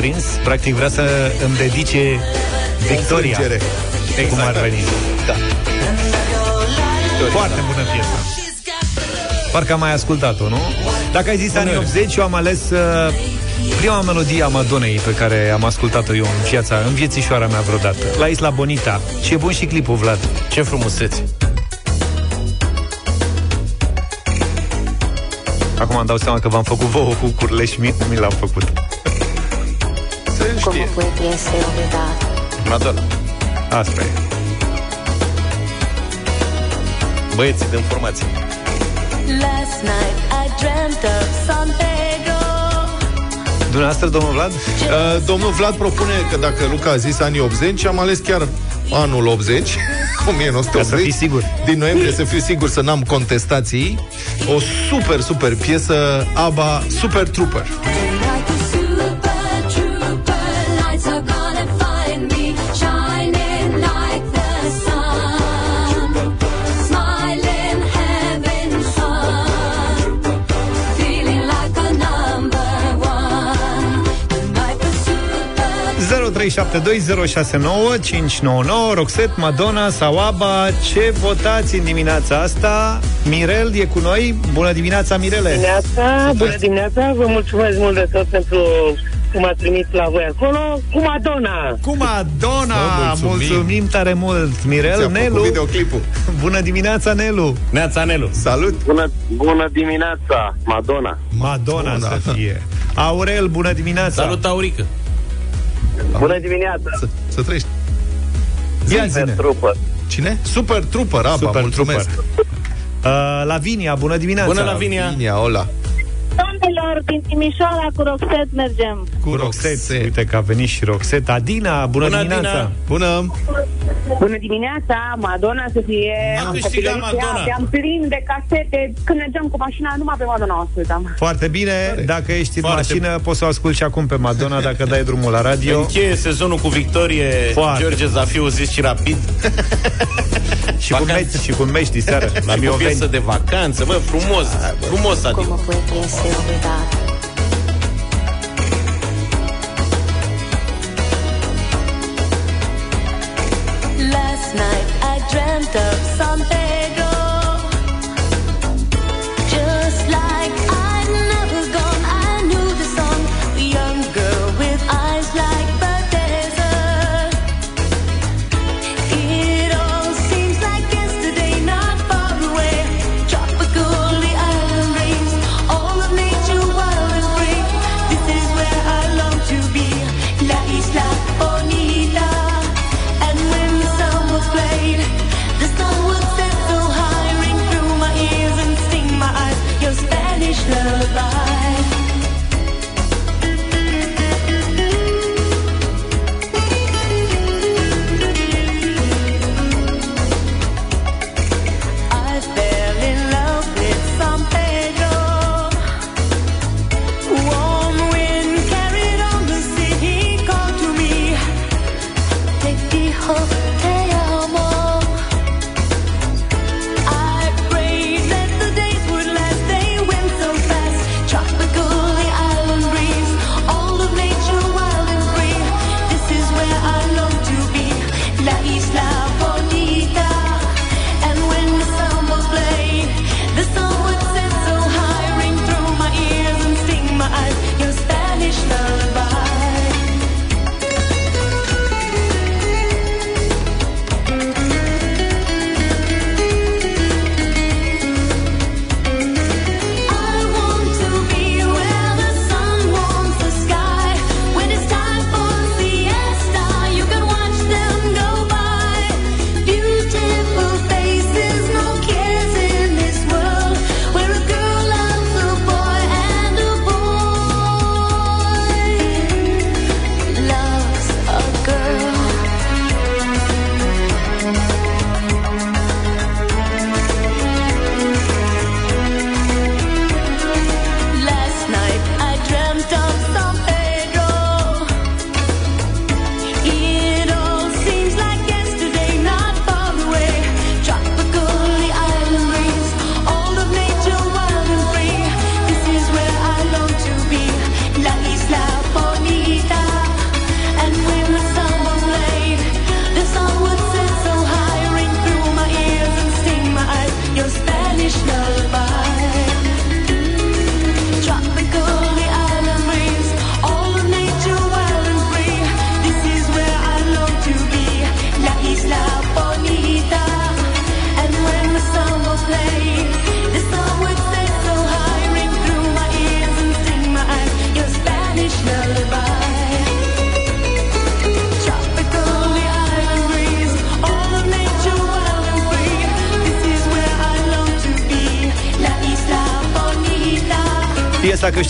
Prins? Practic vrea să îmi dedice victoria. Înfrângere. Exact. Cum ar veni. Da. Foarte bună piesă. Parcă am mai ascultat-o, nu? Dacă ai zis anii 80, eu am ales uh, prima melodie a Madonei pe care am ascultat-o eu în viața, în viețișoara mea vreodată. La Isla Bonita. Și e bun și clipul, Vlad. Ce frumusețe! Acum îmi dau seama că v-am făcut vouă cu curleș și mie mi l-am făcut. Se știe. Madonna. Asta e. Băieții de informații. Last night I dreamt of San Pedro. Dumneavoastră, domnul Vlad? Uh, domnul Vlad propune că dacă Luca a zis anii 80, am ales chiar anul 80, 1980. Ca să fii sigur. Din noiembrie să fiu sigur să n-am contestații. O super, super piesă, ABBA, Super Trooper. 0372069599 Roxet, Madonna sau ABBA Ce votați în dimineața asta? Mirel e cu noi Bună dimineața, Mirele Dimineața, bună dimineața, vă mulțumesc mult de tot pentru cum ați trimis la voi acolo, cu Madonna. Cu Madonna Vă mulțumim. mulțumim tare mult Mirel, Ți-a făcut Nelu videoclipul. Bună dimineața, Nelu Neața Nelu. Salut! Bună, bună dimineața, Madonna. Madonna Madonna. să fie Aurel, bună dimineața Salut, Aurică. Bună dimineața. Să, să trăiești. Ia zine. Trupă. Cine? Super Trooper, ABBA, Super mulțumesc. Trooper. Uh, Lavinia, bună dimineața Bună, Lavinia. Linia, Ola. Doamnelor, din Timișoara cu Roxette mergem. Cu Roxette. Uite că a venit și Roxette Adina, bună, Bună, dimineața Adina. Bună! Bună dimineața, Madonna să fie. A Am câștigat copilăria, Madonna. Aveam plin de casete. Când mergeam cu mașina, numai pe Madonna o ascultam. Foarte bine, dacă ești în Foarte mașină Poți să o asculti și acum pe Madonna Dacă dai drumul la radio Încheie sezonul cu victorie Foarte. George Zafiu, zis și rapid Și cu Vacanță. mești, și cu mești seară La Și cu Mioveni piesă de vacanță Bă, frumos, frumos adică Como puede ser verdad?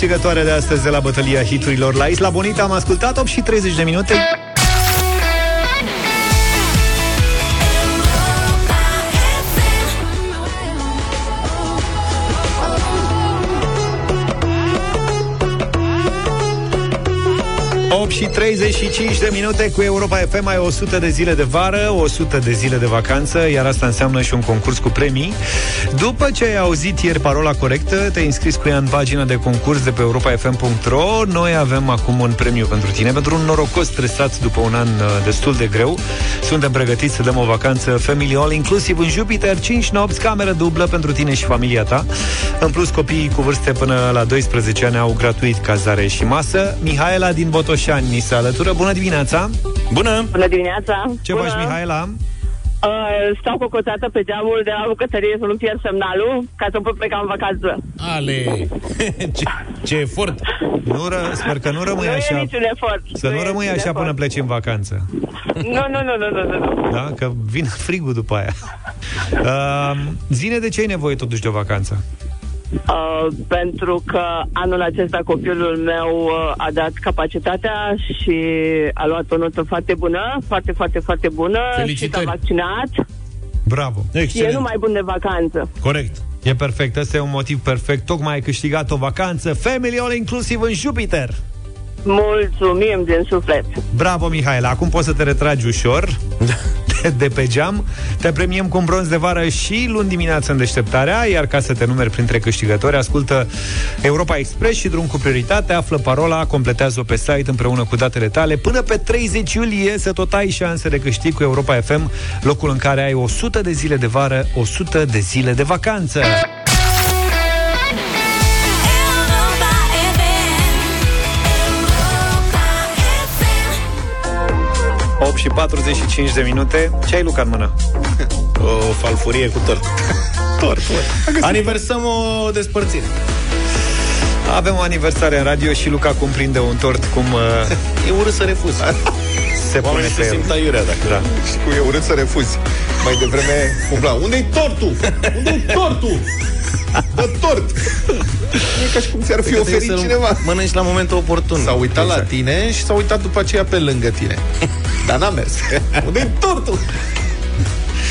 Câștigătoare de astăzi de la bătălia hiturilor la Isla Bonita am ascultat 8 și 30 de minute. Și 35 de minute cu Europa FM Ai 100 de zile de vară, 100 de zile de vacanță Iar asta înseamnă și un concurs cu premii. După ce ai auzit ieri parola corectă Te-ai înscris cu ea în pagina de concurs de pe europafm.ro Noi avem acum un premiu pentru tine Pentru un norocos stresat după un an uh, destul de greu. Suntem pregătiți să dăm o vacanță Family All Inclusiv în Jupiter 5 nopți, cameră dublă pentru tine și familia ta În plus, copiii cu vârste până la 12 ani Au gratuit cazare și masă Mihaela din Botoșani ni se alătură Bună dimineața! Bună! Bună dimineața! Ce Bună. faci, Mihaela? Uh, stau cocotată pe geamul de la bucătărie să nu pierd semnalul ca să pot pleca în vacanță. Ale! ce, ce efort! Nu ră, sper că nu rămâi nu așa e niciun efort. Să nu e rămâi niciun așa efort. până pleci în vacanță Nu, nu, nu, nu, nu, nu, nu. Da? Că vine frigul după aia uh, Zine de ce ai nevoie totuși de o vacanță Uh, pentru că anul acesta copilul meu uh, a dat capacitatea și a luat o notă foarte bună, foarte, foarte, foarte bună și Felicitări. s-a vaccinat Bravo și e Excelent! numai bun de vacanță. Corect! E perfect, ăsta e un motiv perfect Tocmai ai câștigat o vacanță Family All Inclusiv în Jupiter Mulțumim din suflet. Bravo, Mihaela, acum poți să te retragi ușor de, de pe geam. Te premiem cu un bronz de vară și luni dimineață în deșteptarea Iar ca să te numeri printre câștigători Ascultă Europa Express și drum cu prioritate. Află parola, completează-o pe site împreună cu datele tale. Până pe 30 iulie să tot ai șanse de câștig cu Europa FM Locul în care ai 100 de zile de vară 100 de zile de vacanță și 45 de minute Ce ai, Luca, în mână? O falfurie cu tort. tort, Aniversăm o despărțire. Avem o aniversare în radio și Luca cum prinde un tort Cum uh, E urât să refuz. se pune Oamenii pe se el simt aiurea dacă... da. Știi cum e urât să refuzi. Mai devreme umbla. Unde-i tortul? Unde-i tortul? Dă tort! E ca și cum ți-ar fi Trebuie oferit să-l cineva. Mănânci la momentul oportun. S-a uitat la Exact. tine și s-a uitat după aceea pe lângă tine. Dar n-a mers. Unde-i tortul?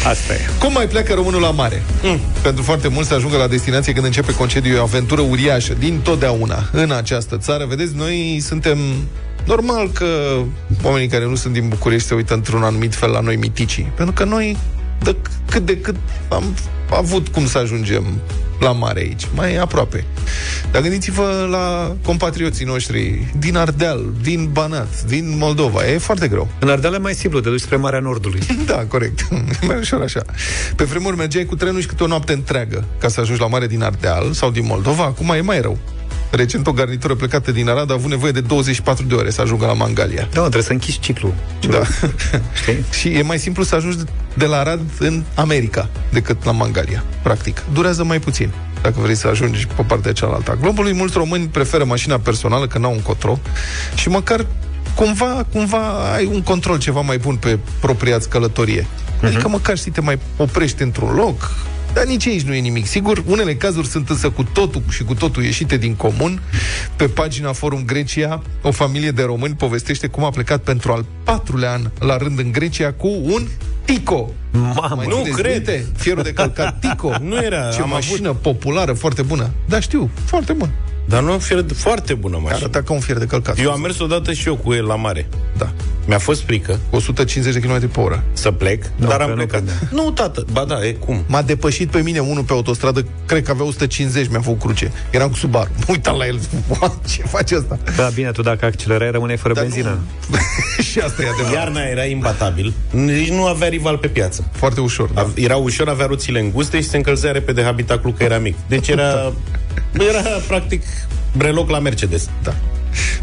Asta e Cum mai pleacă românul la mare? Mm. Pentru foarte mulți să ajungă la destinație când începe concediu e o aventură uriașă, din totdeauna, în această țară. Vedeți, noi suntem... Normal că oamenii care nu sunt din București se uită într-un anumit fel la noi miticii. Pentru că noi, de cât de cât, am avut cum să ajungem la mare aici, mai aproape. Dar gândiți-vă la compatrioții noștri din Ardeal, din Banat, din Moldova. E foarte greu. În Ardeal e mai simplu, te duci spre Marea Nordului Da, corect. mai ușor așa. Pe vremuri mergeai cu trenul și câte o noapte întreagă ca să ajungi la mare din Ardeal sau din Moldova. Acum e mai rău. Recent o garnitură plecată din Arad a avut nevoie de 24 de ore să ajungă la Mangalia. Da, trebuie să închizi ciclul Da. Știi? și e mai simplu să ajungi de la Arad în America decât la Mangalia, practic. Durează mai puțin dacă vrei să ajungi pe partea cealaltă a globului. Mulți români preferă mașina personală, că n-au un cotro, și măcar cumva, cumva ai un control ceva mai bun pe propria călătorie. Adică măcar știi, te mai oprești într-un loc, dar nici aici nu e nimic. Sigur, unele cazuri sunt însă cu totul și cu totul ieșite din comun. Pe pagina Forum Grecia, o familie de români povestește cum a plecat pentru al patrulea an la rând în Grecia cu un Tico. Mamă, Mai nu țineți cred. minte? Fierul de călcat Tico. Nu era, Ce am mașină populară, foarte bună. Da, știu, foarte bun. Dar nu fier foarte bună mașină. Arăta ca un fier de călcat. Eu am mers odată și eu cu el la mare. Da. Mi-a fost frică 150 de km pe oră. să plec, Nu, dar că am nu plecat. credea. Nu, tată. Ba da, e cum? M-a depășit pe mine unul pe autostradă, cred că avea 150, mi-a făcut cruce. Eram cu Subaru. Mă uitam la el, "Wow, ce face asta? Da, bine, tu dacă accelerai, rămâneai fără Dar benzină Nu... și asta e adevărat. Iarna era imbatabil. Nici nu avea rival pe piață. Foarte ușor, da. A- Era ușor, avea roțile înguste și se încălzea repede habitaclul că era mic. Deci era, era practic breloc la Mercedes. da.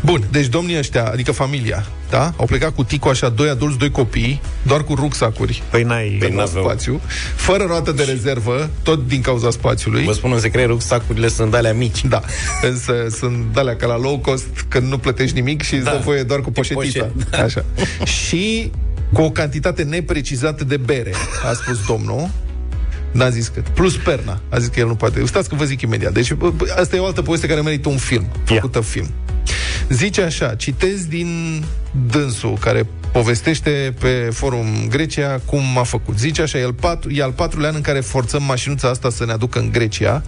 Bun, deci domnii ăștia, adică familia, da? Au plecat cu Tico așa, doi adulți, doi copii, doar cu rucsacuri Păi n-ai... pe n-aveau. spațiu, fără roată de rezervă, tot din cauza spațiului. Vă spun în secret, rucsacurile sunt alea mici. Da, însă sunt alea ca la low cost, când nu plătești nimic și îți Da. dă voie doar cu poșetița. poșet. Așa. și cu o cantitate neprecizată de bere, a spus domnul. N-a zis cât. Plus perna. A zis că el nu poate. Stați că vă zic imediat. Deci bă, bă, asta e o altă poveste care merită un film. Făcută film. Zice așa, citez din dânsul care povestește pe forum Grecia cum a făcut. Zice așa, el patru, e al patrulea an în care forțăm mașinuța asta să ne aducă în Grecia.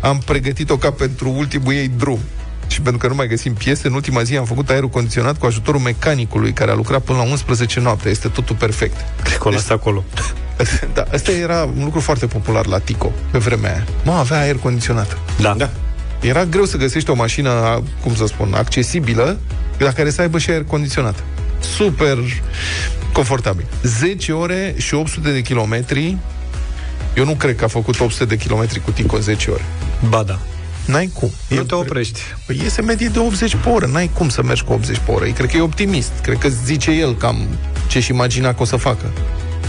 Am pregătit-o ca pentru ultimul ei drum. Și pentru că nu mai găsim piese, în ultima zi am făcut aerul condiționat cu ajutorul mecanicului care a lucrat până la 11 noapte. Este totul perfect. Cred că o las acolo. Da, asta era un lucru foarte popular la Tico pe vremea aia. Mă, avea aer condiționat. Da. Da. Era greu să găsești o mașină, cum să spun, accesibilă, la care să aibă și aer condiționat. Super confortabil. 10 ore și 800 de kilometri. Eu nu cred că a făcut 800 de kilometri cu Tico în 10 ore. Ba da. N-ai cum. Nu Eu te cred- oprești. Păi iese medie de 80 pe oră. N-ai cum să mergi cu 80 pe oră. Cred că e optimist. Cred că zice el cam ce-și imagina că o să facă.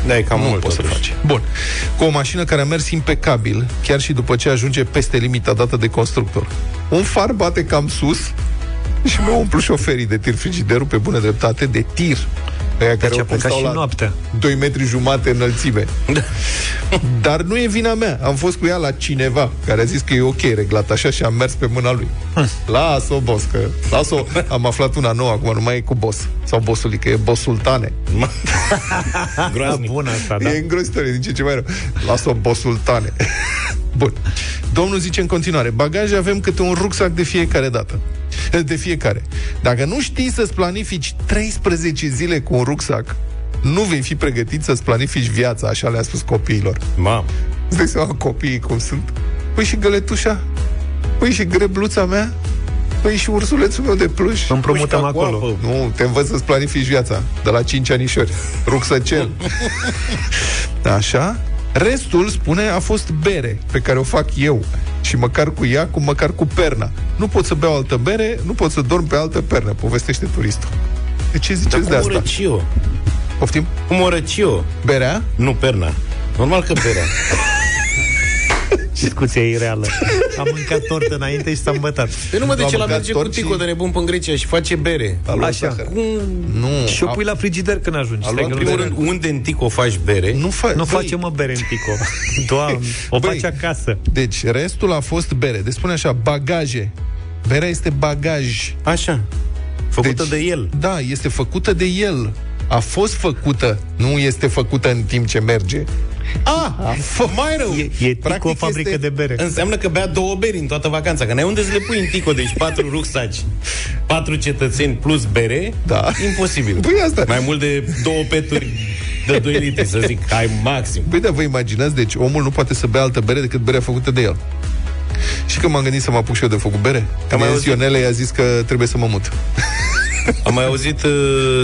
Da, e cam nu mult poți să totuși. faci. Bun. Cu o mașină care a mers impecabil, chiar și după ce ajunge peste limita dată de constructor. Un far bate cam sus și mi-au umplut șoferii de tir frigiderul pe bună dreptate de tir. Aia care Deci a oricum plecat stau și la noaptea. 2 metri jumate înălțime. Dar nu e vina mea. Am fost cu ea la cineva care a zis că e ok reglat așa și am mers pe mâna lui. Lasă-o, boss, că... Lasă-o. Am aflat una nouă, acum nu mai e cu boss. Sau bossul, că e boss sultane. Groaznic. Bun asta, Da. da. E îngrozitor, e din ce ce mai rău. Lasă-o, bosultane. Bun. Domnul zice în continuare, bagaje avem câte un rucsac de fiecare dată. De fiecare. Dacă nu știi să-ți planifici 13 zile cu un rucsac, nu vei fi pregătit să-ți planifici viața, așa le-a spus copiilor. Mam. Îți dai seama copiii cum sunt? Păi și găletușa? Păi și grebluța mea? Păi și ursulețul meu de pluș? Împrumutăm Pușca cu acolo. apă. Nu, te învăț să-ți planifici viața De la 5 anișori Rucsăcel Așa Restul, spune, a fost bere Pe care o fac eu Și măcar cu ea, cu măcar cu perna Nu pot să beau altă bere Nu pot să dorm pe altă pernă Povestește turistul De ce Dar ziceți cum de o asta? răci eu? Poftim? Cum o răci eu? Berea? Nu perna. Normal că berea. Discuția e reală. Am mâncat tort înainte și s-a îmbătat. Păi nu mă, de Am ce la mâncat merge cu tort Tico și- de nebun pe în Grecia și face bere? A luat Așa. zahăr. Cum? Nu Și o a- pui la frigider când ajungi. A Stai luat că În nu, primul rând, unde în Tico faci bere? Nu, fa- nu băi, face mă bere în pico. Doamne, o Băi. faci acasă. Deci, restul a fost bere Deci spune așa, bagaje Berea este bagaj Așa. Făcută Deci- de el. Da, este făcută de el. A fost făcută, nu este făcută în timp ce merge. Ah, mai rău. E, e Tico Practic o fabrică este- de bere. Înseamnă că bea două beri în toată vacanța, că n-ai unde să le pui în Tico, deci patru rucsaci, patru cetățeni plus bere, Da. imposibil. Păi asta. Mai mult de două peturi de 2 litri, să zic, hai maxim. Păi da, vă imaginați, deci omul nu poate să bea altă bere decât berea făcută de el. Și că m-am gândit să mă apuc și eu de făcut bere, că mai mai auzit? Ionele i-a zis că trebuie să mă mut. Am mai auzit uh,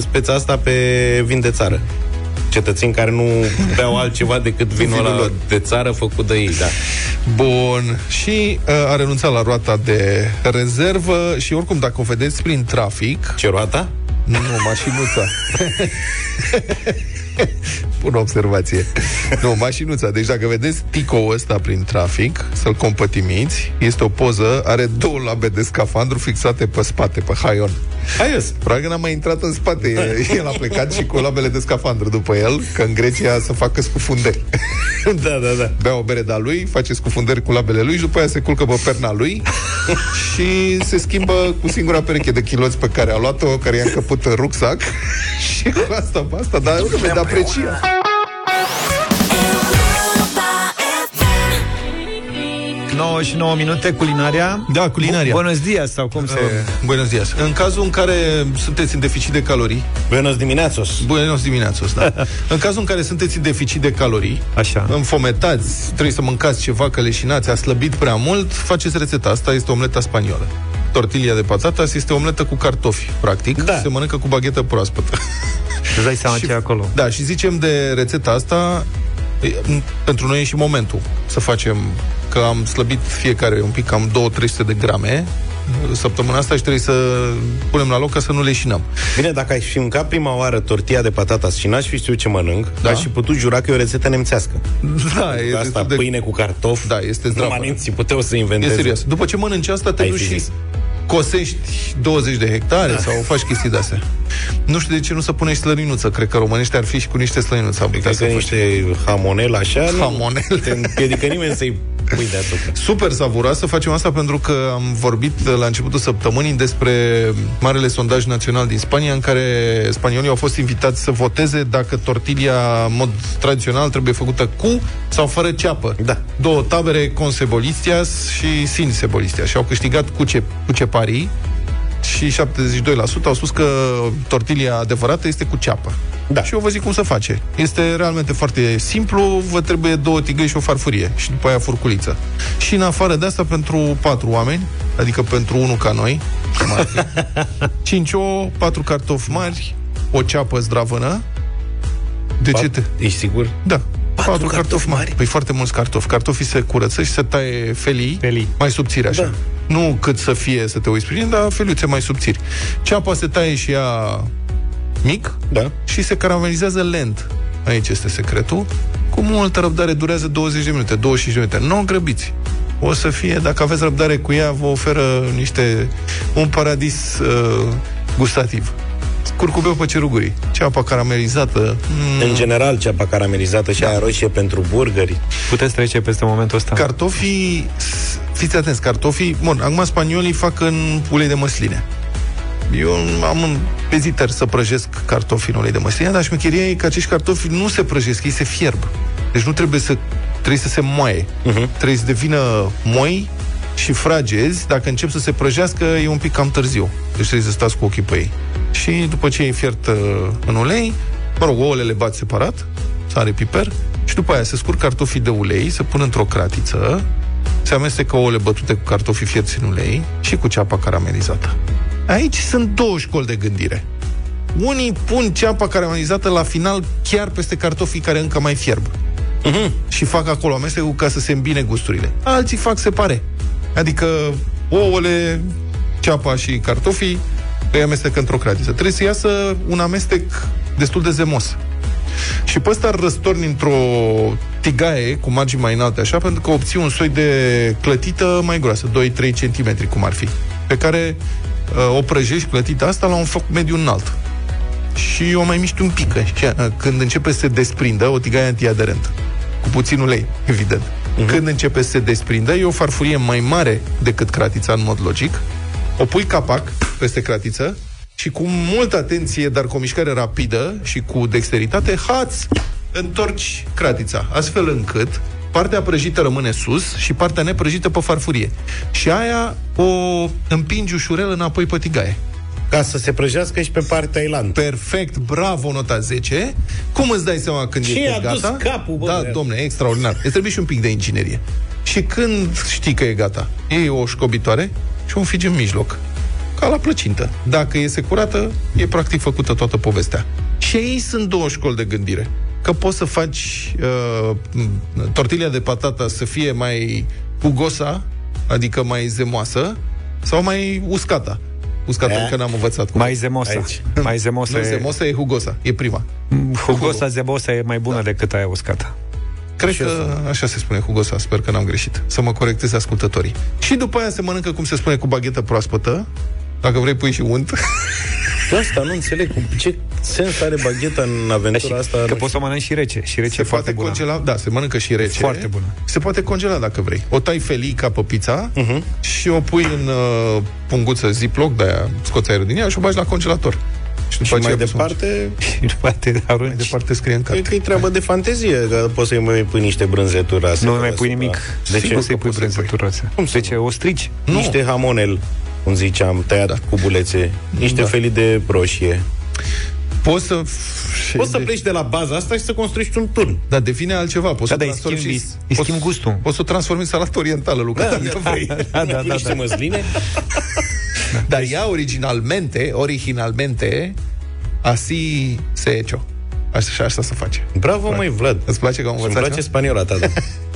speța asta pe vin de țară. Cetățeni care nu beau altceva decât vinul Vinul ăla lor. de țară făcut de ei, da. Bun. Și uh, a renunțat la roata de rezervă și oricum, dacă o vedeți prin trafic, Ce roata? Nu, mașinuța. Bună observație. Nu, mașinuța. Deci dacă vedeți ticoul ăsta prin trafic, să-l compătimiți, este o poză, are două labe de scafandru fixate pe spate, pe haion. Haios. Probabil că n-a mai intrat în spate. El a plecat și cu labele de scafandru după el, că în Grecia să facă scufundări. Da, da, da. Bea o bere de-a lui, face scufundări cu labele lui și după aia se culcă pe perna lui și se schimbă cu singura pereche de chiloți pe care a luat-o, care i-a încăput în rucsac și cu asta, cu asta, dar nu de aprecia. 9 și 9 minute, culinaria. Da, culinaria. Bună dias, sau cum se... Uh, Buenos dias. În cazul în care sunteți în deficit de calorii, Buenos dimineațos. Buenos dimineațos, da. în cazul în care sunteți în deficit de calorii, Așa. înfometați, trebuie să mâncați ceva, că leșinați, a slăbit prea mult, faceți rețeta asta, este omleta spaniolă. Tortilla de patatas este omletă cu cartofi, practic. Da. Se mănâncă cu baghetă proaspătă. Îți dai seama Și- ce e acolo. Da, și zicem de rețeta asta, e, m, pentru noi e și momentul să facem, că am slăbit fiecare un pic, cam 2-300 de grame săptămâna asta și trebuie să punem la loc ca să nu leșinăm. Bine, dacă ai fi mâncat prima oară tortilla de patatas și n-aș fi știut ce mănânc, Da. da. aș fi putut jura că e o rețetă nemțească. Da, e Asta, destul de... pâine cu cartofi, Da, este numai zdravă. nemții puteau să E inventeze. serios. După ce mănânci asta, te Ai duci fi și zis. cosești 20 de hectare Da. sau faci chestii de-astea. Nu știu de ce nu se pune și slăninuță. Cred că românești ar fi și cu niște slăninuță. Am putea Cred să că faci. niște hamonel așa nu Hamonel. te împiedică nimeni să-i pui deasupra. Super savuroasă. Facem asta pentru că am vorbit la începutul săptămânii despre marele sondaj național din Spania în care spaniolii au fost invitați să voteze dacă tortilla în mod tradițional trebuie făcută cu sau fără ceapă. Da. Două tabere, con cebolistias și sin cebolistias. Și au câștigat cu, ce, cu ceparii și 72% au spus că tortilla adevărată este cu ceapă. Da. Și eu vă zic cum să face. Este realmente foarte simplu, vă trebuie două tigăi și o farfurie și după aia furculiță. Și în afară de asta, pentru patru oameni, adică pentru unul ca noi, cum ar fi, cinci ouă, patru cartofi mari, o ceapă zdravănă. De ce te... Ești sigur? Da. Patru Patru, cartofi cartofi mari. mari? Păi foarte mulți cartofi. Cartofii se curăță și se taie felii, Felii. mai subțiri așa. Da. Nu cât să fie să te uiți prin, dar feliuțe mai subțiri. Ceapa se taie și ea mic Da. și se caramelizează lent. Aici este secretul. Cu multă răbdare durează 20 de minute, 25 de minute. Nu o grăbiți. O să fie, dacă aveți răbdare cu ea, vă oferă niște un paradis uh, gustativ. Curcubeu pe cerugurii. Ceapa caramelizată. Mm, În general, ceapa caramelizată și aia roșie pentru burgeri. Puteți trece peste momentul ăsta? Cartofii, s- fiți atenți, cartofii, bun, acum spaniolii fac în ulei de măsline. Eu am un eziter să prăjesc cartofi în ulei de măsline, dar șmecheria e că acești cartofi nu se prăjesc, ei se fierb. Deci nu trebuie să trebuie să se moaie. Uh-huh. Trebuie să devină moi și fragezi. Dacă încep să se prăjească, e un pic cam târziu. Deci trebuie să stați cu ochii pe ei. Și după ce e fiert uh, în ulei, mă rog, ouăle le bat separat, sare, piper, și după aia se scurg cartofii de ulei, se pun într-o cratiță, se amestecă ouăle bătute cu cartofii fierți în ulei și cu ceapa caramelizată. Aici sunt două școli de gândire. Unii pun ceapa caramelizată la final chiar peste cartofii care încă mai fierb. Uh-huh. Și fac acolo amestecul ca să se îmbine gusturile. Alții fac separe. Adică ouăle, ceapa și cartofii îi amestecă într-o cratiță. Trebuie să iasă un amestec destul de zemos. Și pe ăsta îl răstorni într-o tigaie cu margini mai înalte, așa, pentru că obții un soi de clătită mai groasă, 2-3 cm, cum ar fi, pe care uh, o prăjești clătită asta la un foc mediu înalt. Și o mai miști un pic, așa, când începe să se desprindă, o tigaie antiaderentă, cu puțin ulei, evident. Uh-huh. Când începe să se desprindă, e o farfurie mai mare decât cratița, în mod logic, o pui capac peste cratiță și cu multă atenție, dar cu o mișcare rapidă și cu dexteritate, hați, întorci cratița, astfel încât partea prăjită rămâne sus și partea neprăjită pe farfurie. Și aia o împingi ușurel înapoi pe tigaie. Ca să se prăjească și pe partea ailantă. Perfect, bravo, nota 10. Cum îți dai seama când Ce este i-a dus gata? capul, bă, Da, băiat? domne, extraordinar. Îți trebuie și un pic de inginerie. Și când știi că e gata, iei o școbitoare și un figi în mijloc. Ca la plăcintă. Dacă e securată, e practic făcută toată povestea. Și aici sunt două școli de gândire. Că poți să faci uh, m, tortilla de patata să fie mai jugosa, adică mai zemoasă, sau mai uscata. Uscată E? încă n-am învățat. cum Mai zemosa. Aici. Mai zemosa nu, e... zemosa e jugosa, e prima. Hugosa zemosa e mai bună da. decât aia uscată. Cred că așa se spune jugosa, sper că n-am greșit. Să mă corecteze ascultătorii. Și după aia se mănâncă, cum se spune, cu baghetă proaspătă. Dacă vrei, pui și unt. De asta nu înțeleg cum, ce sens are bagheta în aventura asta. Că nu poți să o mănânci și rece. Și rece Se e foarte poate bună. congela, da, se mănâncă și rece. Foarte bună. Se poate congela dacă vrei. O tai felii ca pe pizza uh-huh. și o pui în uh, punguță Ziploc, de-aia scoți aerul din ea și o bagi la congelator. Și după Și mai aceea poți să departe, Și după aia te Mai arunci. departe scrie în cred carte. că e treabă de fantezie, că poți să-i mai pui niște brânzeturi astea Nu mai pui deasupra. nimic. De Sigur ce? să-i pui brânzeturi roase. Cum să De ce? O strici? Nu. Niște hamonel, cum ziceam, tăiat da. cu bulețe, niște Da. felii de roșie. Poți să... Poți să pleci de la baza asta și să construiești un turn. Dar devine altceva. Poți Da, să da, îi transformi schimbi, și- îi poți- schimbi gustul. Poți să o transformi în salată orientală, Luca, Da, dacă vrei. Da, da, Pui da, niște da. măsline. Dar ea originalmente, originalmente, así se hecho. Așa, așa se face. Bravo, măi, Vlad. Îți place că am Îmi învățat place ceva? spaniola ta, da.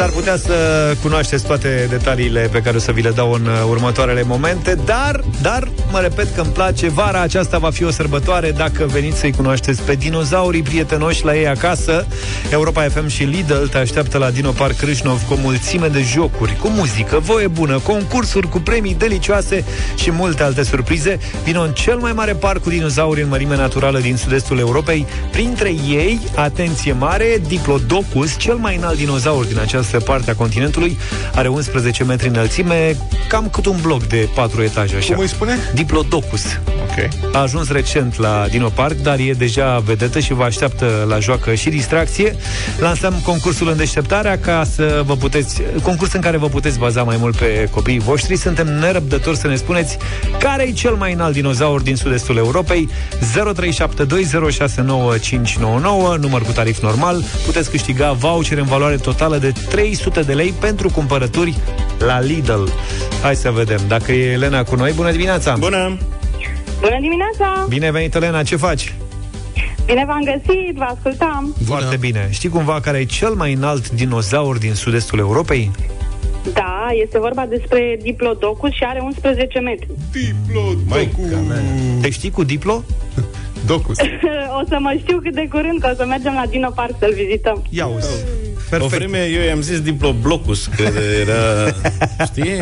S-ar putea să cunoașteți toate detaliile pe care o să vi le dau în uh, următoarele momente, dar, dar, mă repet că îmi place, vara aceasta va fi o sărbătoare dacă veniți să-i cunoașteți pe dinozaurii prietenoși la ei acasă. Europa FM și Lidl te așteaptă la Dino Park Crâșnov cu o mulțime de jocuri, cu muzică, voie bună, concursuri cu premii delicioase și multe alte surprize. Vino în cel mai mare parc cu dinozauri în mărime naturală din sud-estul Europei. Printre ei, atenție mare, Diplodocus, cel mai înalt dinozaur din această parte a continentului, are 11 metri înălțime, cam cât un bloc de 4 etaje așa. Cum îi spune? Diplodocus. Ok. A ajuns recent la Dino Park, dar e deja vedetă și vă așteaptă la joacă și distracție. Lansăm concursul în deșteptarea ca să vă puteți, concurs în care vă puteți baza mai mult pe copiii voștri. Suntem nerăbdători să ne spuneți care e cel mai înalt dinozaur din sud-estul Europei. 0372069599, număr cu tarif normal. Puteți câștiga voucher în valoare totală de 300 de lei pentru cumpărături la Lidl. Hai să vedem dacă e Elena cu noi. Bună dimineața! Bună! Bună dimineața! Bine venit, Elena, ce faci? Bine v-am găsit, vă ascultam. Foarte bine. Știi cumva care e cel mai înalt dinozaur din sud-estul Europei? Da, este vorba despre Diplodocus și are 11 metri. Te știi cu Diplo? Docus. o să mă știu cât de curând, că o să mergem la Dino Park să-l vizităm. Ia uzi. O Perfect. vreme eu i-am zis Diploblocus, că era... Știi?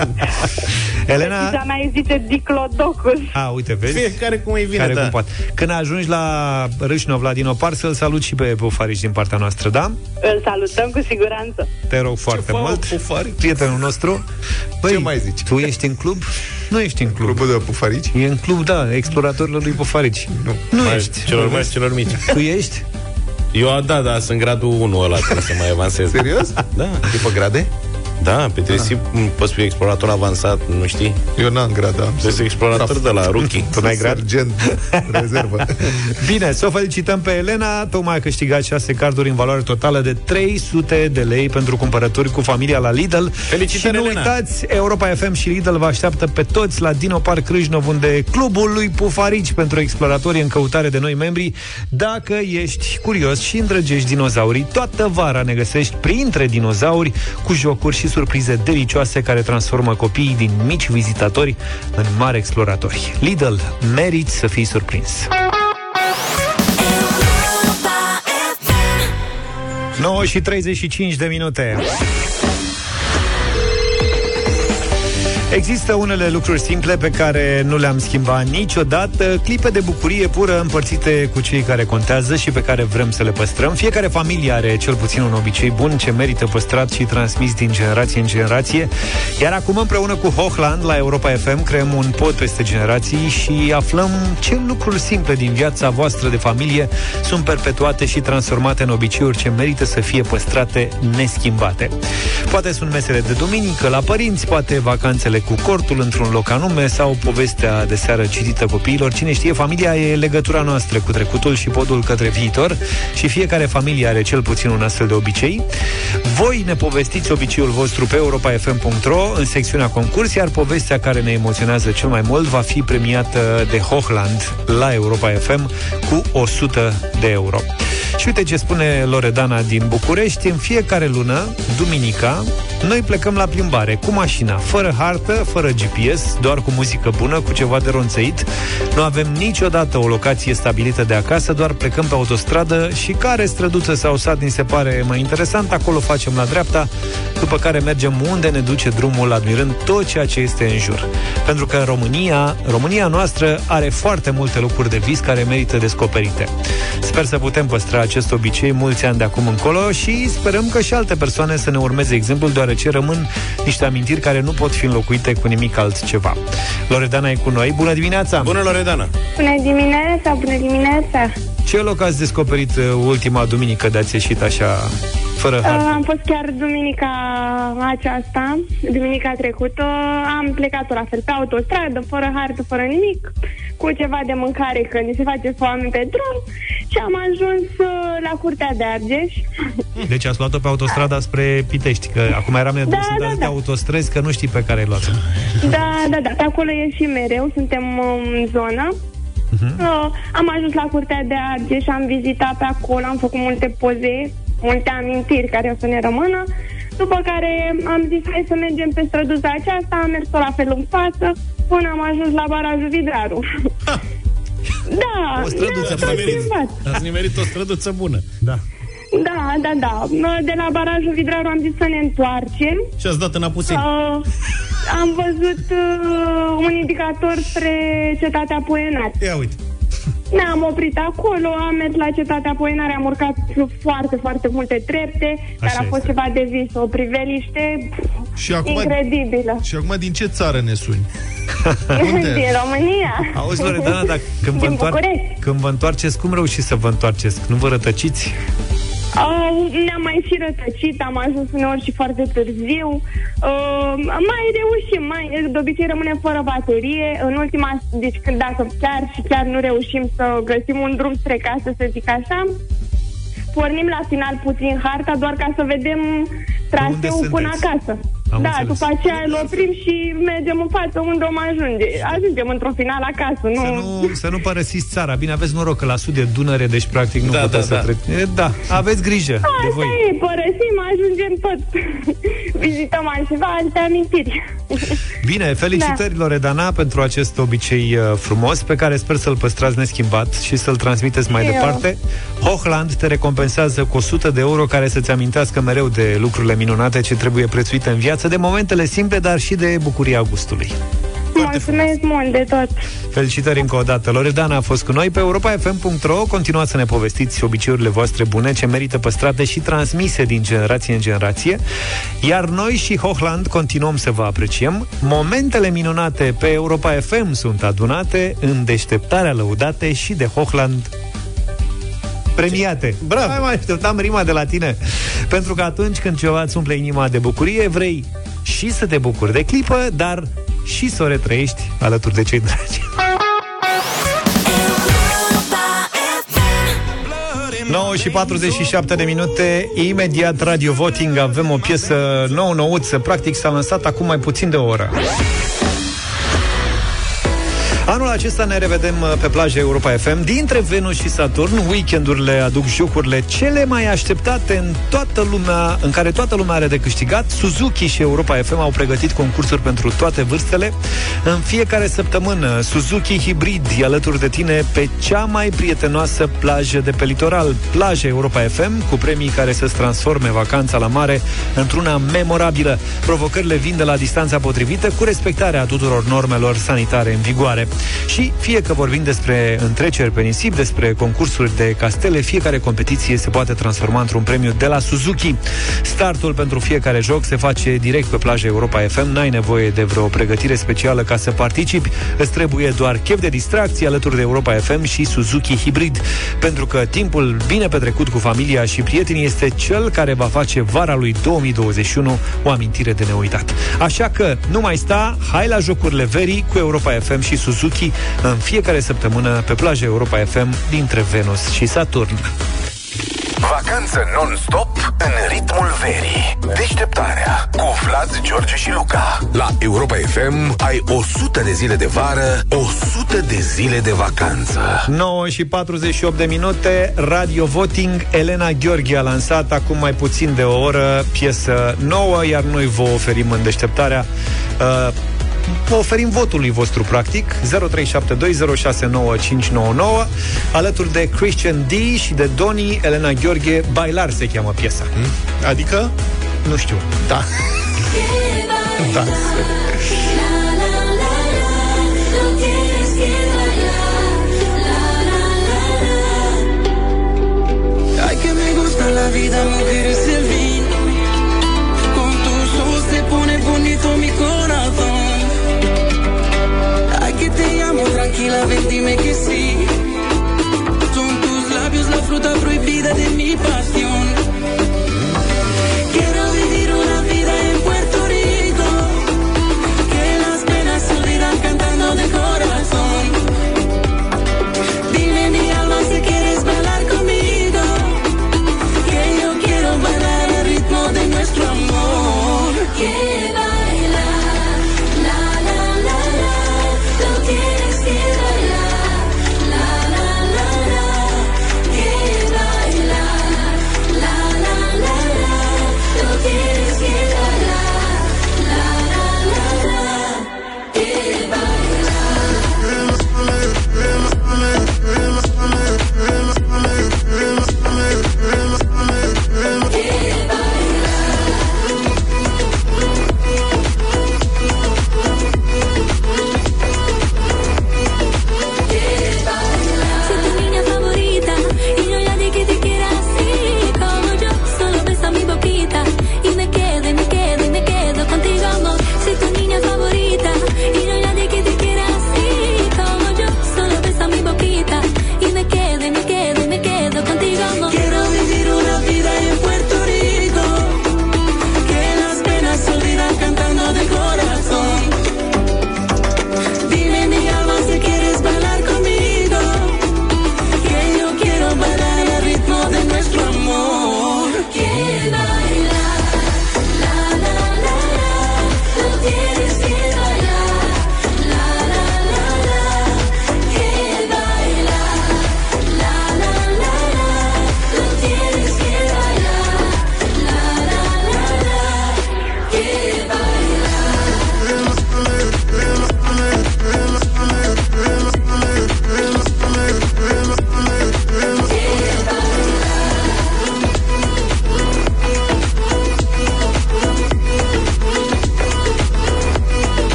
Elena... Fița mea îi zice Diclodocus. A, uite, vezi? Fiecare cum îi vine, Care da. cum poate. Când ajungi la Râșnov, la Dinopar, să-l salut și pe Pufarici din partea noastră, da? Îl salutăm cu siguranță. Te rog foarte fac, mult. Pufarici? Prietenul nostru. Băi, Ce mai zici? Tu ești în club? Nu ești în club. Clubul de pufarici? E în club, da, exploratorilor lui Pufarici. Nu. Nu Mai- ești. Celor mari, celor mici. Tu ești? Eu, da, da, sunt gradul 1 ăla, trebuie să mai avansez. Serios? Da, După grade? Da, pe trebuie poți fi explorator avansat, nu știi? Eu n-am grad, am. Trebuie să explorator de la rookie. Tu n-ai grad? Sergent, rezervă. Bine, să o felicităm pe Elena Tocmai a câștigat 6 carduri în valoare totală de 300 de lei Pentru cumpărături cu familia la Lidl Felicitări, Și nu Elena! uitați, Europa FM și Lidl vă așteaptă pe toți la Dino Park Crâșnov Unde clubul lui Pufarici pentru exploratorii în căutare de noi membri Dacă ești curios și îndrăgești dinozaurii Toată vara ne găsești printre dinozauri Cu jocuri și surprize delicioase Care transformă copiii din mici vizitatori În mari exploratori. Lidl, meriți să fii surprins. 9 și 35 de minute. Există unele lucruri simple pe care nu le-am schimbat niciodată, clipe de bucurie pură împărțite cu cei care contează și pe care vrem să le păstrăm. Fiecare familie are cel puțin un obicei bun ce merită păstrat și transmis din generație în generație. Iar acum împreună cu Hochland la Europa FM creăm un pod peste generații și aflăm ce lucruri simple din viața voastră de familie sunt perpetuate și transformate în obiceiuri ce merită să fie păstrate neschimbate. Poate sunt mesele de duminică la părinți, poate vacanțele cu cortul într-un loc anume sau povestea de seară citită copiilor. Cine știe, familia e legătura noastră cu trecutul și podul către viitor și fiecare familie are cel puțin un astfel de obicei. Voi ne povestiți obiceiul vostru pe europafm.ro în secțiunea concurs, iar povestea care ne emoționează cel mai mult va fi premiată de Hochland la Europa FM cu 100 de euro. Și uite ce spune Loredana din București. În fiecare lună, duminica, noi plecăm la plimbare cu mașina, fără hartă, fără GPS, doar cu muzică bună, cu ceva de ronțăit. Nu avem niciodată o locație stabilită de acasă, doar plecăm pe autostradă și care străduță sau sat ni se pare mai interesant, acolo facem la dreapta, după care mergem unde ne duce drumul, admirând tot ceea ce este în jur. Pentru că România, România noastră are foarte multe lucruri de vis care merită descoperite. Sper să putem păstra acest obicei mulți ani de acum încolo și sperăm că și alte persoane să ne urmeze exemplul, deoarece rămân niște amintiri care nu pot fi înlocuite cu nimic altceva. Loredana e cu noi. Bună dimineața! Bună, Loredana! Bună dimineața, bună dimineața! Ce loc ați descoperit uh, ultima duminică de ați ieșit așa, fără Uh, hartă? am fost chiar duminica aceasta, duminica trecută. Am plecat la fel pe autostradă, fără hartă, fără nimic, cu ceva de mâncare, că ni se face foame pe drum și am ajuns uh, la curtea de Argeș. Deci ați luat-o pe autostrada spre Pitești, că acum eram nedus Da, să da, dați de da. autostrăzi, că nu știi pe care ai luat Da, da, da, pe acolo e și mereu, suntem în zonă. Uh, am ajuns la curtea de Argeș, am vizitat pe acolo, am făcut multe poze, multe amintiri care o să ne rămână. După care am zis, hai să mergem pe străduța aceasta, am mers tot la fel în față, până am ajuns la barajul Vidraru. da, O străduță ne-am tot practic. plimbat. Ați nimerit o străduță bună. Da. Da, da, da. De la barajul Vidraru am zis să ne întoarcem. Și ați dat în apuseni. Uh, am văzut uh, un indicator spre cetatea Poenat. Ia uite. Ne-am oprit acolo, am mers la cetatea Poenare, am urcat foarte, foarte multe trepte, dar Așa a fost este. ceva de vis, o priveliște Și acum, incredibilă. și acum din ce țară ne suni? Unde? Din România. Auzi, Loredana, dar când vă, Din întoar- București. când vă întoarceți, cum reușiți să vă întoarceți? Nu vă rătăciți? Uh, ne-am mai și rătăcit, am ajuns uneori și foarte târziu. Uh, mai reușim, mai, de obicei rămânem fără baterie. În ultima, deci când dacă chiar și chiar nu reușim să găsim un drum spre casă, să zic așa, pornim la final puțin harta doar ca să vedem traseul până sunteți? acasă. Am da, înțeles. după aceea îl oprim și mergem în față unde om ajunge. Ajungem într-o final acasă, nu... Să nu, să nu părăsiți țara. Bine, aveți noroc că la sud e Dunăre, deci practic nu Da, puteți da, să da. trece. E, Da, aveți grijă de Asta voi. e, părăsim, ajungem tot. Vizităm altceva, alte amintiri. Bine, felicitări, Da. Loredana, pentru acest obicei uh, frumos, pe care sper să-l păstrați neschimbat și să-l transmiteți mai Eu. departe. Hochland te recompensează cu 100 de euro care să-ți amintească mereu de lucrurile minunate ce trebuie prețuite în viață, de momentele simple, dar și de bucuria gustului. Mulțumesc mult de tot. Felicitări încă o dată. Loredana a fost cu noi pe europa.fm.ro. Continuați să ne povestiți obiceiurile voastre bune ce merită păstrate și transmise din generație în generație. Iar noi și Hochland continuăm să vă apreciem. Momentele minunate pe Europa FM sunt adunate în deșteptarea lăudate și de Hochland premiate. Bravo! Mai mai așteptam rima de la tine. Pentru că atunci când ceva îți umple inima de bucurie, vrei și să te bucuri de clipă, dar și să o retrăiești alături de cei dragi. 9 și 47 de minute, imediat Radio Voting, avem o piesă nouă-nouță, practic s-a lansat acum mai puțin de o oră. Anul acesta ne revedem uh, pe plaja Europa FM Dintre Venus și Saturn. Weekendurile aduc jocurile cele mai așteptate În toată lumea, în care toată lumea are de câștigat. Suzuki și Europa FM au pregătit concursuri pentru toate vârstele. În fiecare săptămână Suzuki Hybrid e alături de tine Pe cea mai prietenoasă plajă de pe litoral. Plaja Europa FM Cu premii care să-ți transforme vacanța la mare Într-una memorabilă. Provocările vin de la distanța potrivită Cu respectarea tuturor normelor sanitare în vigoare și fie că vorbim despre întreceri pe nisip, despre concursuri de castele, fiecare competiție se poate transforma într-un premiu de la Suzuki. Startul pentru fiecare joc se face direct pe plaja Europa FM, n-ai nevoie de vreo pregătire specială ca să participi, îți trebuie doar chef de distracție alături de Europa FM și Suzuki Hybrid, pentru că timpul bine petrecut cu familia și prietenii este cel care va face vara lui 2021 o amintire de neuitat. Așa că nu mai sta, hai la jocurile verii cu Europa FM și Suzuki în fiecare săptămână pe plaja Europa FM dintre Venus și Saturn. Vacanță non-stop în ritmul verii. Deșteptarea cu Vlad, George și Luca. La Europa FM ai 100 de zile de vară, 100 de zile de vacanță. 9 și 48 de minute, Radio Voting, Elena Gheorghe a lansat acum mai puțin de o oră piesă nouă, iar noi vă oferim în deșteptarea uh, vă oferim votului vostru, practic 0372069599 Alături de Christian D și de Doni Elena Gheorghe Bailar se cheamă piesa Adică? Nu știu Da. Da. Ay, que me gusta la vida, mujeres tranquila, ven, dime que sí. Son tus labios la fruta prohibida de mi pasión.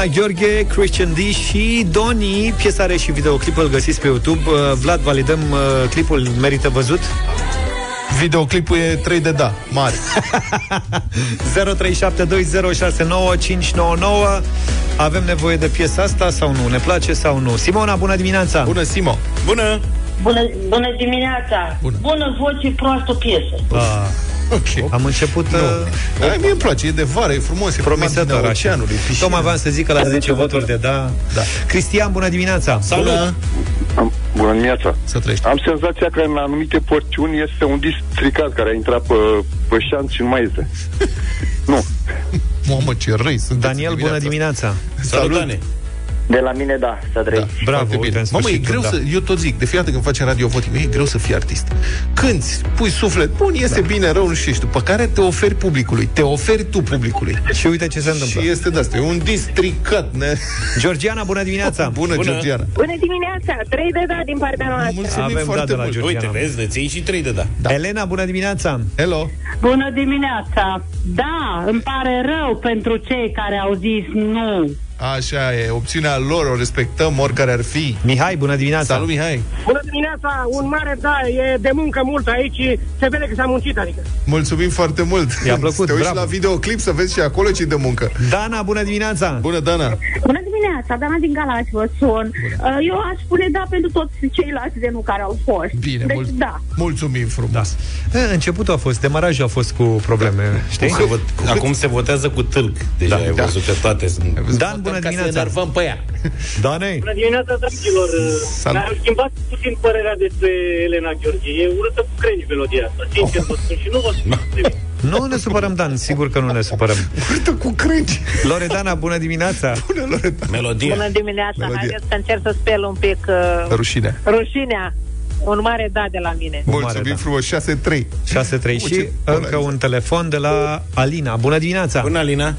Stylar, Elena Gheorghe, Christian D și Doni. Piesa are și videoclip, îl găsiți pe YouTube. Uh, Vlad, validăm uh, clipul, merită văzut? Videoclipul e 3 de da, mare. 0372069599 Avem nevoie de piesa asta sau nu? Ne place sau nu? Simona, bună dimineața! Bună, Simo! Bună! Bună, bună dimineața! Bună. Bună voce, proastă piesă. Ah, Ok. am început... Uh, Ai, mie îmi place, e de vară, e frumos, e promisător marginea așa. oceanului. piscine. Tocmai v-am să zic că la 10 voturi de da. Da. Cristian, bună dimineața! Salut! Bună, Am, bună dimineața. să trăiești. Am senzația că în anumite porțiuni este un disc stricat care a intrat pe, pe șanț și nu mai este. nu. Mamă, ce răi sunt. Daniel, bună dimineața! Salut, Dane! De la mine, da, să Da, trăiești. Bravo, foarte uite, bine. în Mamă, e sfârșit, greu da. să... Eu tot zic, de fiecare dată când facem radio voting, e greu să fii artist. Cânti, pui suflet, bun, iese bine, rău, nu știu, și după care te oferi publicului. Te oferi tu publicului. Și uite ce se întâmplă. Și este de asta, e un districat. Ne... Georgiana, bună dimineața! Bună, Bună. Georgiana. Bună dimineața! Trei de da din partea noastră. Mulțumim Avem foarte dat de la mult. Georgiana. Uite, vezi, îți iei și 3 de da. Da. Elena, bună dimineața! Hello. Bună dimineața! Da, îmi pare rău pentru cei care au zis nu. Așa e, opțiunea lor, o respectăm oricare ar fi. Mihai, bună dimineața! Salut, Mihai. Bună dimineața, un mare da, e de muncă mult aici, se vede că s-a muncit, adică. Mulțumim foarte mult. I-a plăcut, Te uiți bravo. la videoclip să vezi și acolo ce de muncă. Dana, bună dimineața! Bună, Dana. Bună dimineața, Dana din Galați vă sun. Uh, Eu aș spune da pentru toți ceilalți de nu care au fost. Bine, deci, mult, da. mulțumim frumos. E, Începutul a fost, demarajul a fost cu probleme, știi? Se vot, acum se votează cu tâlc. Deja Da, ai da. văzut că toate sunt... Dan, bună dimineața! pe ea. Dane, Bună dimineața, dragilor. Salut. Dar am schimbat puțin părerea despre Elena Gheorghe. E urâtă cu crengi melodia asta, sincer vă spun. Și nu vă spun nimic. Nu ne supărăm, Dan, sigur că nu ne supărăm. Urâtă cu crengi. Loredana, bună dimineața! Bună, Loredana. Melodie. Bună dimineața! Melodie. Haideți să încerc să spel un pic uh, Rușine. rușinea. Un mare da de la mine. Un Mulțumim mare, da. frumos, 6-3. 6-3 și ce încă polarizare. un telefon de la Alina. Bună dimineața! Bună, Alina.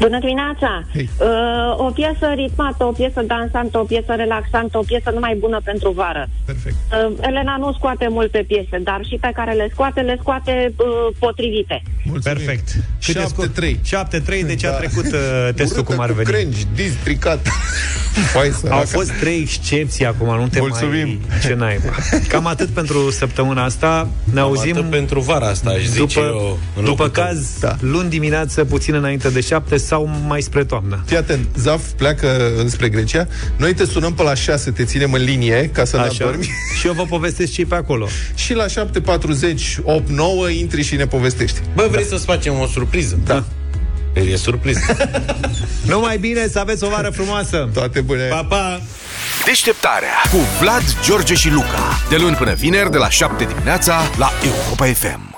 Bună dimineața! Hei. Uh, o piesă ritmată, o piesă dansantă, o piesă relaxantă, o piesă numai bună pentru vară. Perfect. Uh, Elena nu scoate multe piese, dar și pe care le scoate, le scoate uh, potrivite. Mulțumim. Perfect. Câte 7-3. scor? 7-3, deci a Da. trecut uh, testul Urâtă cum ar cu veni. crengi, districat. Păi, săraca. Au fost trei excepții acum, nu te Mulțumim. mai... Ce naiba. Cam atât pentru săptămâna asta. Ne auzim Atât pentru vara asta, aș zice după, eu. în după locul tău. caz, Da. luni dimineață, puțin înainte de șapte sau mai spre toamnă. Fii atent, Zaf pleacă înspre Grecia. Noi te sunăm pe la 6, te ținem în linie ca să ne Așa. adormi. Și eu vă povestesc ce pe acolo. Și la 7.40, 8, 9 intri și ne povestești. Bă, vrei să-ți facem o surpriză? Da. E surpriză. Numai bine, să aveți o vară frumoasă! Toate bune. pa, pa! Deșteptarea cu Vlad, George și Luca. De luni până vineri, de la 7 dimineața, la Europa FM.